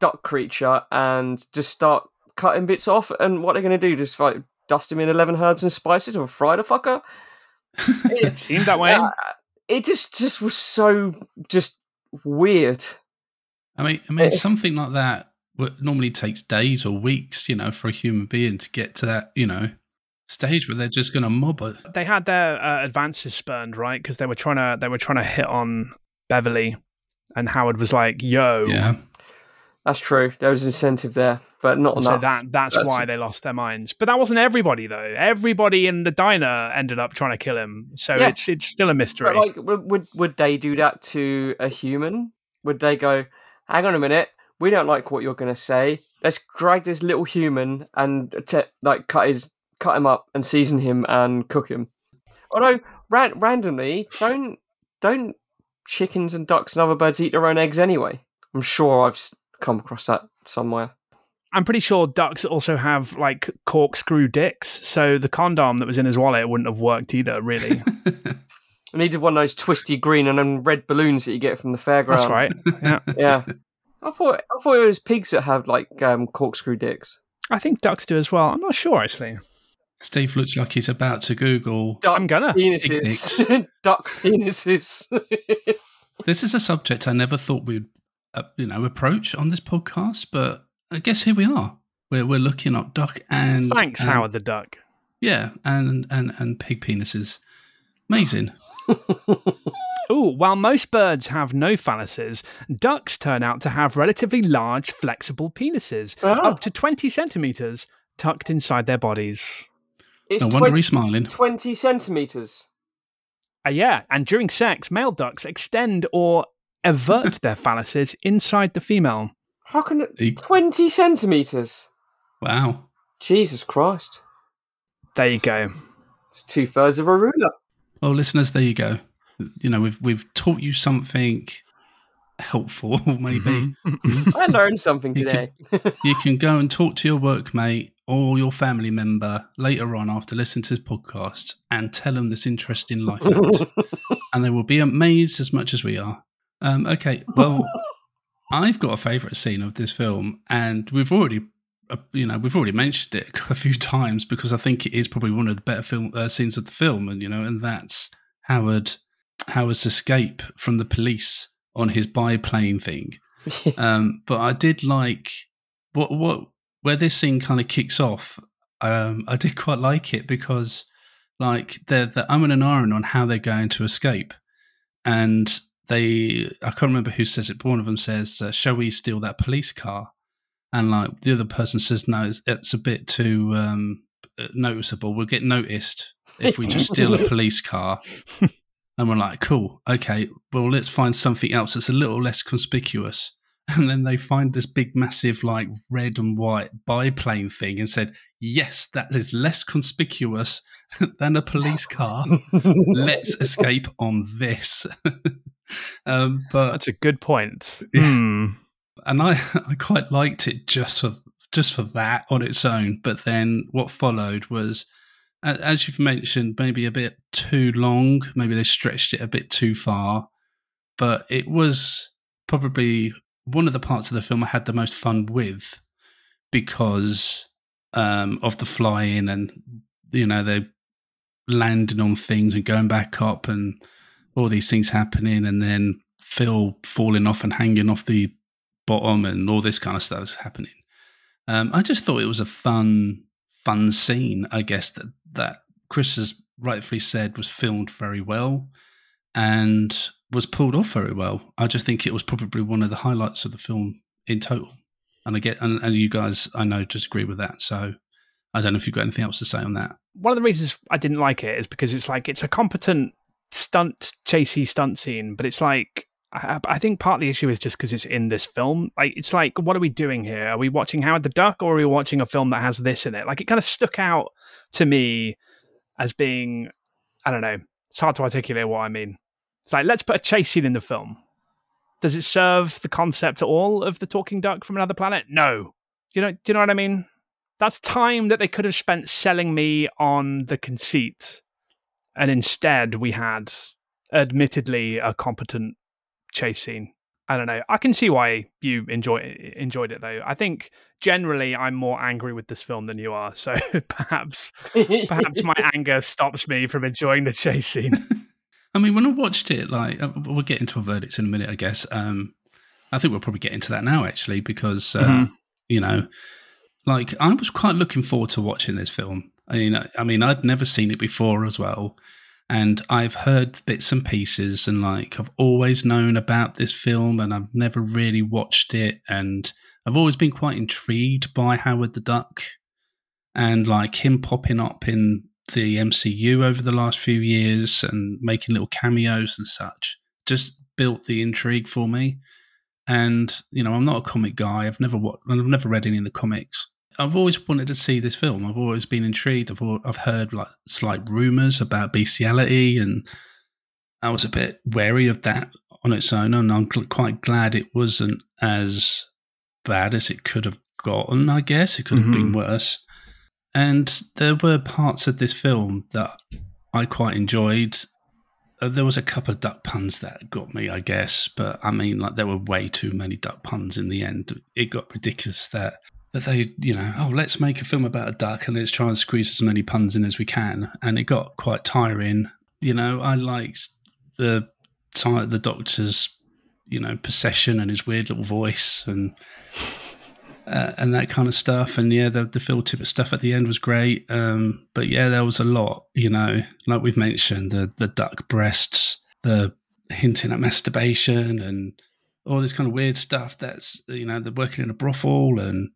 duck creature and just start cutting bits off and what they're going to do just like dust him in 11 herbs and spices or fry the fucker it, Seemed that way. uh, it just just was so just weird I mean, I mean, Eh. something like that what normally takes days or weeks, you know, for a human being to get to that, you know, stage where they're just going to mob it. they had their uh, advances spurned, right? Because they were trying to they were trying to hit on Beverly, and Howard was like, "Yo." Yeah. that's true there was incentive there but not So enough that that's, That's- why they lost their minds. But that wasn't everybody though. Everybody in the diner ended up trying to kill him. So Yeah. it's it's still a mystery. But like, would, would would they do that to a human? Would they go, "Hang on a minute, we don't like what you're going to say. Let's drag this little human and te- like cut his cut him up and season him and cook him." Although ran- randomly, don't don't chickens and ducks and other birds eat their own eggs anyway? I'm sure I've come across that somewhere. I'm pretty sure ducks also have like corkscrew dicks, so the condom that was in his wallet wouldn't have worked either. Really, I needed one of those twisty green and then red balloons that you get from the fairground. that's right. Yeah, Yeah. I thought I thought it was pigs that have like um, corkscrew dicks. I think ducks do as well. I'm not sure actually. Steve looks like he's about to Google. Duck I'm gonna. penises. Duck penises. This is a subject I never thought we'd, uh, you know, approach on this podcast, but I guess here we are. We're we're looking up duck and Thanks, and- Howard the Duck. Yeah, and and and pig penises. Amazing. Ooh, while most birds have no phalluses, ducks turn out to have relatively large, flexible penises, Oh. up to 20 centimeters, tucked inside their bodies. it's No wonder 20, he's smiling. 20 centimeters. Uh, yeah, and during sex, male ducks extend or avert their phalluses inside the female. How can it? He- 20 centimeters? Wow. Jesus Christ. There you go. It's two thirds of a ruler. Well, listeners, there you go. You know, we've we've taught you something helpful, maybe. I learned something You today. you can go and talk to your workmate or your family member later on after listening to this podcast and tell them this interesting life fact, and they will be amazed as much as we are. Um, okay, well, I've got a favourite scene of this film, and we've already, uh, you know, we've already mentioned it a few times because I think it is probably one of the better film uh, scenes of the film, and you know, and that's Howard Howard's escape from the police on his biplane thing. Um, but I did like what what where this scene kind of kicks off. Um, I did quite like it because like they're they're umming and ahhing on how they're going to escape, and they I can't remember who says it, but one of them says, uh, "Shall we steal that police car?" And like the other person says, "No, it's, it's a bit too um, noticeable. We'll get noticed if we just steal a police car." And we're like, cool, okay, well, let's find something else that's a little less conspicuous. And then they find this big, massive, like red and white biplane thing and said, yes, that is less conspicuous than a police car. let's escape on this. um, but That's a good point. Yeah. Hmm. and I, I quite liked it just for just for that on its own. But then what followed was, a- as you've mentioned, maybe a bit too long. Maybe they stretched it a bit too far. But it was probably one of the parts of the film I had the most fun with because um, of the flying and you know they landing on things and going back up and all these things happening and then Phil falling off and hanging off the bottom and all this kind of stuff is happening. Um, I just thought it was a fun, fun scene. I guess that that Chris has rightfully said was filmed very well and was pulled off very well. I just think it was probably one of the highlights of the film in total. And I get and, and you guys, I know, disagree with that. So I don't know if you've got anything else to say on that. One of the reasons I didn't like it is because it's like it's a competent stunt chasey stunt scene, but it's like I, I think part of the issue is just because it's in this film. Like it's like, what are we doing here? Are we watching Howard the Duck or are we watching a film that has this in it? Like it kind of stuck out to me as being, I don't know. It's hard to articulate what I mean. It's like let's put a chase scene in the film. Does it serve the concept at all of the talking duck from another planet? No. Do you know? Do you know what I mean? That's time that they could have spent selling me on the conceit, and instead we had, admittedly, a competent chase scene. I don't know. I can see why you enjoy enjoyed it though. I think generally I'm more angry with this film than you are, so perhaps perhaps my anger stops me from enjoying the chase scene. I mean, when I watched it, like uh, we'll get into our verdicts in a minute, I guess. Um, I think we'll probably get into that now, actually, because uh, Mhm. you know, like I was quite looking forward to watching this film. I mean, I, I mean, I'd never seen it before as well, and I've heard bits and pieces, and like I've always known about this film, and I've never really watched it, and I've always been quite intrigued by Howard the Duck, and like him popping up in the MCU over the last few years and making little cameos and such just built the intrigue for me. And you know, I'm not a comic guy. I've never wa- I've never read any of the comics. I've always wanted to see this film. I've always been intrigued. I've I've heard like slight rumors about bestiality, and I was a bit wary of that on its own. And I'm gl- quite glad it wasn't as bad as it could have gotten. I guess it could have been worse. And there were parts of this film that I quite enjoyed. Uh, there was a couple of duck puns that got me, I guess, but I mean, like there were way too many duck puns in the end. It got ridiculous that that they, you know, oh, let's make a film about a duck and let's try and squeeze as many puns in as we can, and it got quite tiring. You know, I liked the the doctor's, you know, possession and his weird little voice and uh, and that kind of stuff. And yeah, the, the Phil Tippett stuff at the end was great. Um, but yeah, there was a lot, you know, like we've mentioned, the, the duck breasts, the hinting at masturbation and all this kind of weird stuff that's, you know, they're working in a brothel and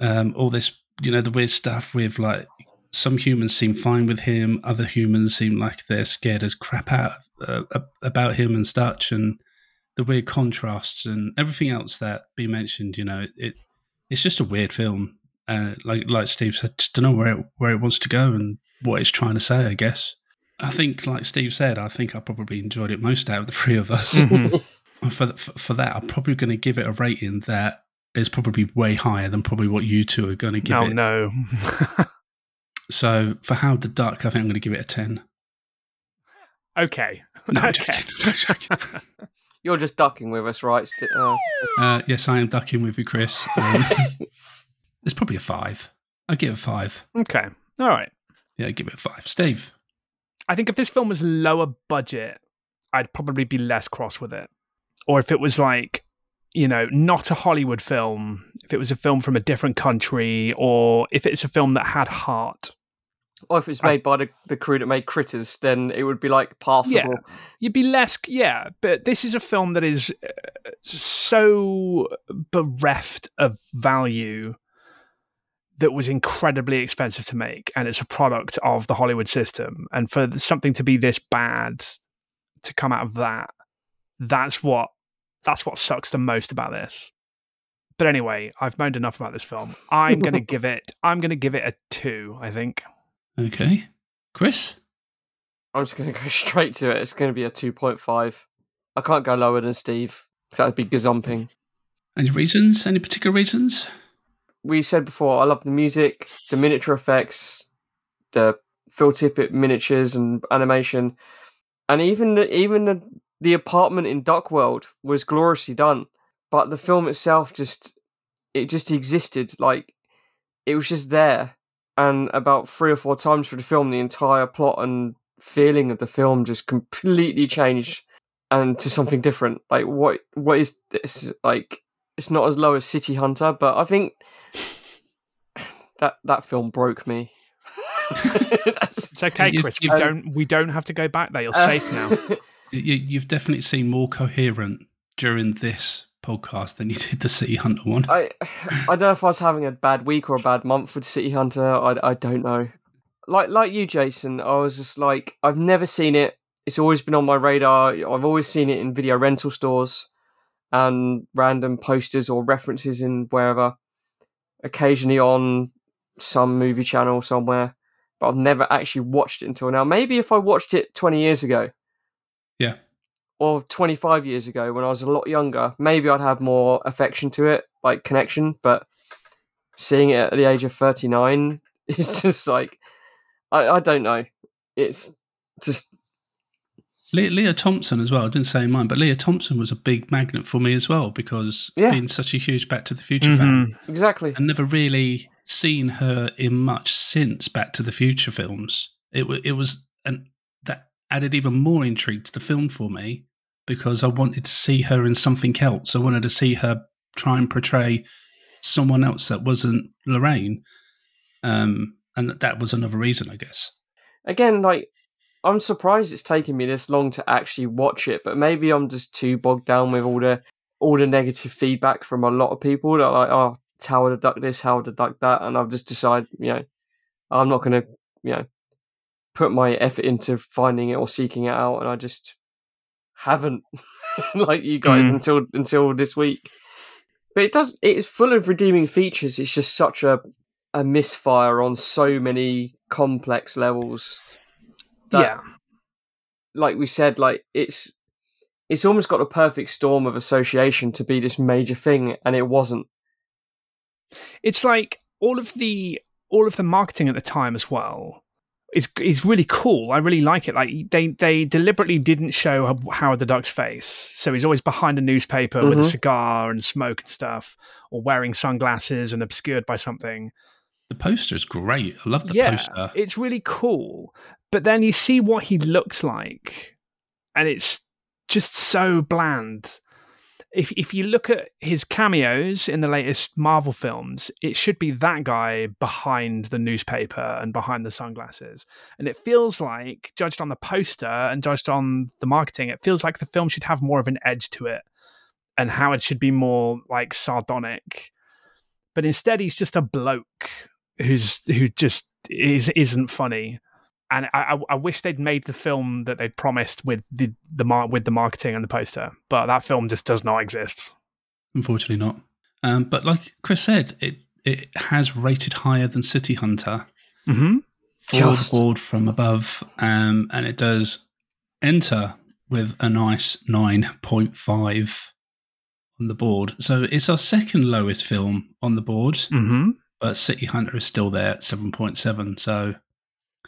um, all this, you know, the weird stuff with like some humans seem fine with him, other humans seem like they're scared as crap out uh, about him and such. And the weird contrasts and everything else that be mentioned, you know, it it's just a weird film. Uh, like like Steve said, just don't know where it, where it wants to go and what it's trying to say. I guess. I think, like Steve said, I think I probably enjoyed it most out of the three of us. Mhm. And for, for for that, I'm probably going to give it a rating that is probably way higher than probably what you two are going to give oh it. no. So for Howard the Duck, I think I'm going to give it a ten. okay. No, I'm okay. joking. You're just ducking with us, right? Uh, Uh, yes, I am ducking with you, Chris. Um, it's probably a five. I give it a five. okay. All right. Yeah, give it a five. Steve. I think if this film was lower budget, I'd probably be less cross with it. Or if it was like, you know, not a Hollywood film, if it was a film from a different country, or if it's a film that had heart, or if it's made by the, the crew that made Critters, then it would be like passable. you'd be less. Yeah, but this is a film that is uh, so bereft of value that was incredibly expensive to make, and it's a product of the Hollywood system. And for something to be this bad to come out of that, that's what that's what sucks the most about this. But anyway, I've moaned enough about this film. I'm going to give it. I'm going to give it a two. I think. Okay. Chris? I'm just going to go straight to it. It's going to be a 2.5. I can't go lower than Steve. 'cause That would be gazumping. Any reasons? Any particular reasons? We said before, I love the music, the miniature effects, the Phil Tippett miniatures and animation, and even the, even the the apartment in Duck World was gloriously done. But the film itself just it just existed like it was just there. And about three or four times through the film, the entire plot and feeling of the film just completely changed and to something different. Like what what is this? Like it's not as low as City Hunter, but I think that that film broke me. It's okay, Chris. you- we don't. We don't have to go back there. You're uh, safe now. You, you've definitely seemed more coherent during this podcast than you did the City Hunter one. I I don't know if I was having a bad week or a bad month with City Hunter. I I don't know. Like like you, Jason. I was just like I've never seen it. it's always been on my radar. I've always seen it in video rental stores and random posters or references in wherever. Occasionally on some movie channel somewhere, but I've never actually watched it until now. Maybe if I watched it 20 years ago Yeah. or 25 years ago when I was a lot younger, maybe I'd have more affection to it, like connection. But seeing it at the age of 39 is just like, I, I don't know. It's just, Le- Lea Thompson as well. I didn't say in mine, but Lea Thompson was a big magnet for me as well because Yeah. being such a huge Back to the Future fan, mm-hmm. exactly. and never really seen her in much since Back to the Future films. It wa it was and that added even more intrigue to the film for me because I wanted to see her in something else. I wanted to see her try and portray someone else that wasn't Lorraine, um, and that, was another reason, I guess. Again, like, I'm surprised it's taken me this long to actually watch it, but maybe I'm just too bogged down with all the all the negative feedback from a lot of people that like, oh, it's Howard the Duck this, Howard the Duck that, and I've just decided, you know, I'm not going to, you know, put my effort into finding it or seeking it out, and I just haven't, like you guys, Mm. until until this week. But it does. It's full of redeeming features. It's just such a a misfire on so many complex levels. that- yeah. like we said, like it's it's almost got a perfect storm of association to be this major thing, and it wasn't. it's like all of the all of the marketing at the time as well is is really cool. I really like it. Like they they deliberately didn't show Howard the Duck's face, so he's always behind a newspaper with a Mhm. cigar and smoke and stuff, or wearing sunglasses and obscured by something. The poster is great. I love the yeah, poster. it's really cool. But then you see what he looks like, and it's just so bland. If if you look at his cameos in the latest Marvel films, it should be that guy behind the newspaper and behind the sunglasses. And it feels like, judged on the poster and judged on the marketing, it feels like the film should have more of an edge to it, and Howard should be more like sardonic. But instead, he's just a bloke who's who just is isn't funny. And I, I, I wish they'd made the film that they'd promised with the the mar- with the marketing and the poster, but that film just does not exist. Unfortunately, not. Um, but like Chris said, it it has rated higher than City Hunter. Mm-hmm. Just. Forward from above, um, and it does enter with a nice nine point five on the board. So it's our second lowest film on the board, Mm-hmm. but City Hunter is still there at seven point seven. So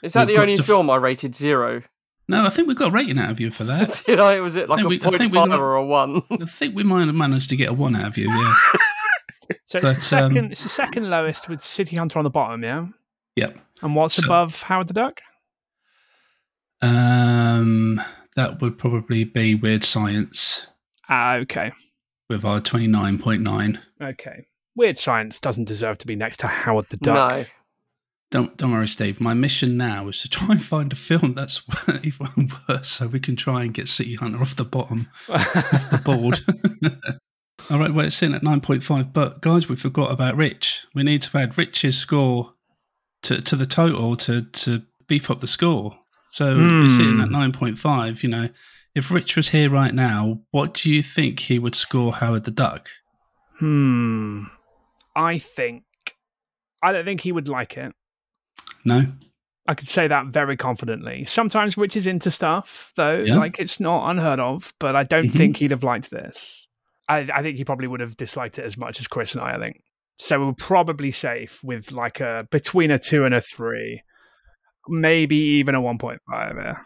Is that We've the only f- film I rated zero? no, I think we got a rating out of you for that. Did I? Was it like think a we- I think we five got- or a one? I think we might have managed to get a one out of you. Yeah. So it's But, the second. um, it's the second lowest with City Hunter on the bottom, yeah. yep. And what's So- above Howard the Duck? Um, that would probably be Weird Science Ah, okay, with our twenty nine point nine. okay. Weird Science doesn't deserve to be next to Howard the Duck. No. Don't don't worry, Steve. My mission now is to try and find a film that's even worse, so we can try and get City Hunter off the bottom of the board. All right, well, it's in at nine point five. But guys, we forgot about Rich. We need to add Rich's score to to the total to to beef up the score. So we're sitting at Hmm. nine point five. You know, if Rich was here right now, what do you think he would score Howard the Duck? Hmm. I think. I don't think he would like it. No, I could say that very confidently. Sometimes Rich is into stuff, though. Yeah. Like it's not unheard of, but I don't Mhm. think he'd have liked this. I, I think he probably would have disliked it as much as Chris and I. I think so. We're probably safe with like a between a two and a three, maybe even a one point five. Yeah.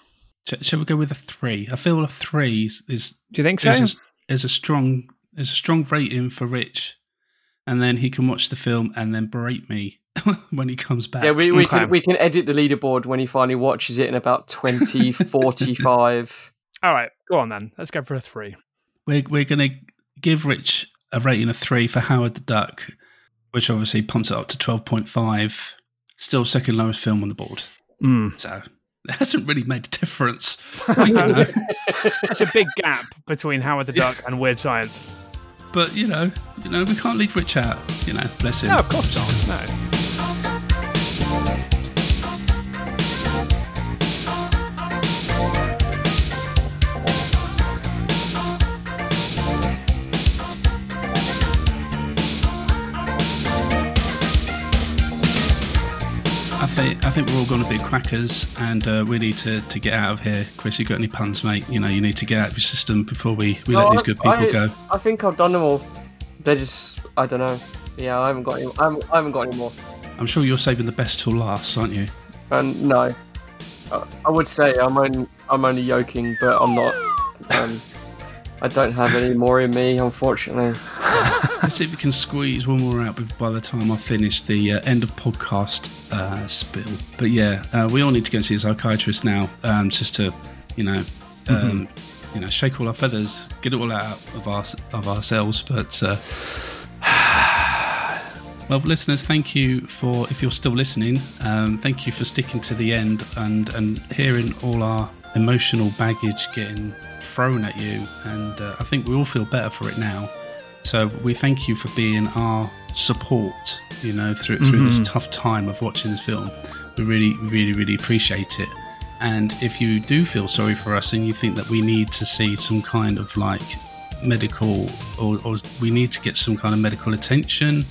Sh- shall we go with a three? I feel a three is is, Do you think so? is, a, is a strong is a strong rating for Rich, and then he can watch the film and then berate me when he comes back. Yeah, we, we Okay. can we can edit the leaderboard when he finally watches it in about 20, 45. All right, go on then. Let's go for a three. we're we're gonna give Rich a rating of three for Howard the Duck, which obviously pumps it up to twelve point five. Still second lowest film on the board, Mm. so it hasn't really made a difference. you know. That's a big gap between Howard the Duck and Weird Science. But you know, you know, we can't leave Rich out. You know, bless him. No, of course not. No. I think I think we're all going to be quackers, and uh, we need to, to get out of here. Chris, you got any puns, mate? You know, you need to get out of your system before we, we No, let these good people I, go. I think I've done them all. They're just, I don't know. Yeah, I haven't got any. I haven't, I haven't got any more. I'm sure you're saving the best till last, aren't you? And no, Uh, I would say I'm only, I'm only joking, but I'm not. Um, I don't have any more in me, unfortunately. Let's see if we can squeeze one more out by the time I finish the uh, end of podcast uh, spill. But yeah, uh, we all need to go and see a psychiatrist now, um, just to, you know, um, you know, shake all our feathers, get it all out of our of ourselves. But uh, well, listeners, thank you for if you're still listening. Um, thank you for sticking to the end and and hearing all our emotional baggage getting thrown at you. And uh, I think we all feel better for it now. So we thank you for being our support, you know, through through this tough time of watching this film. We really, really, really appreciate it. And if you do feel sorry for us and you think that we need to see some kind of like medical or, or we need to get some kind of medical attention,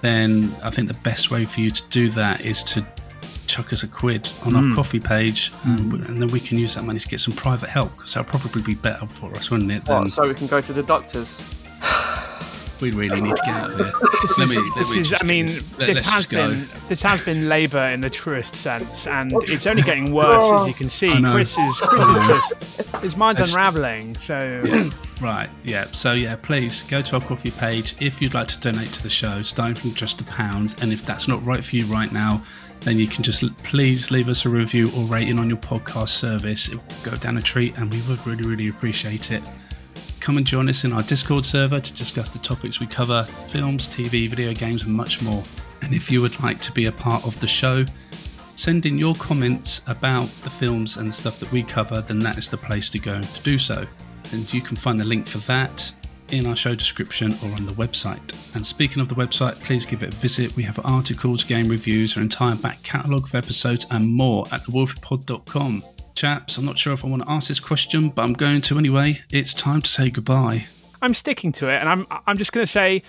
then I think the best way for you to do that is to chuck us a quid on our hmm. coffee page um, hmm. and, and then we can use that money to get some private help because that'll probably be better for us, wouldn't it? Than What, so we can go to the doctors. we really need to get out of here. let me, let This me is, just I mean, this, let, this has been this has been labour in the truest sense, and it's only getting worse as you can see. I know. Chris is Chris is just his mind's It's- unraveling. So Right, yeah. So, yeah, please go to our coffee page if you'd like to donate to the show, starting from just a pound. And if that's not right for you right now, then you can just please leave us a review or rating on your podcast service. It will go down a treat, and we would really, really appreciate it. Come and join us in our Discord server to discuss the topics we cover films, TV, video games, and much more. And if you would like to be a part of the show, send in your comments about the films and the stuff that we cover, then that is the place to go to do so. And you can find the link for that in our show description or on the website. And speaking of the website, please give it a visit. We have articles, game reviews, our entire back catalogue of episodes, and more at thewolfpod.com. Chaps, I'm not sure if I want to ask this question, but I'm going to anyway. It's time to say goodbye. I'm sticking to it, and I'm I'm just going to say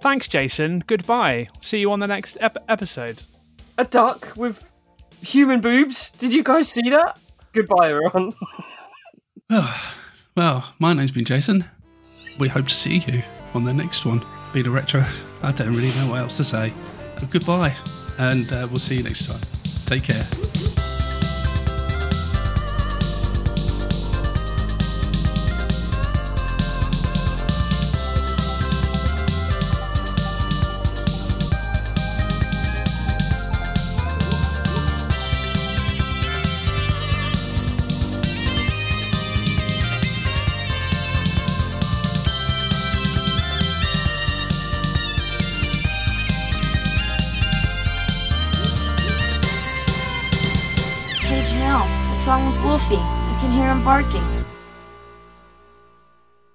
thanks, Jason. Goodbye. See you on the next ep- episode. A duck with human boobs. Did you guys see that? Goodbye, everyone. Well, my name's been Jason. We hope to see you on the next one. Be the retro. I don't really know what else to say. Goodbye, and uh, we'll see you next time. Take care. Him barking.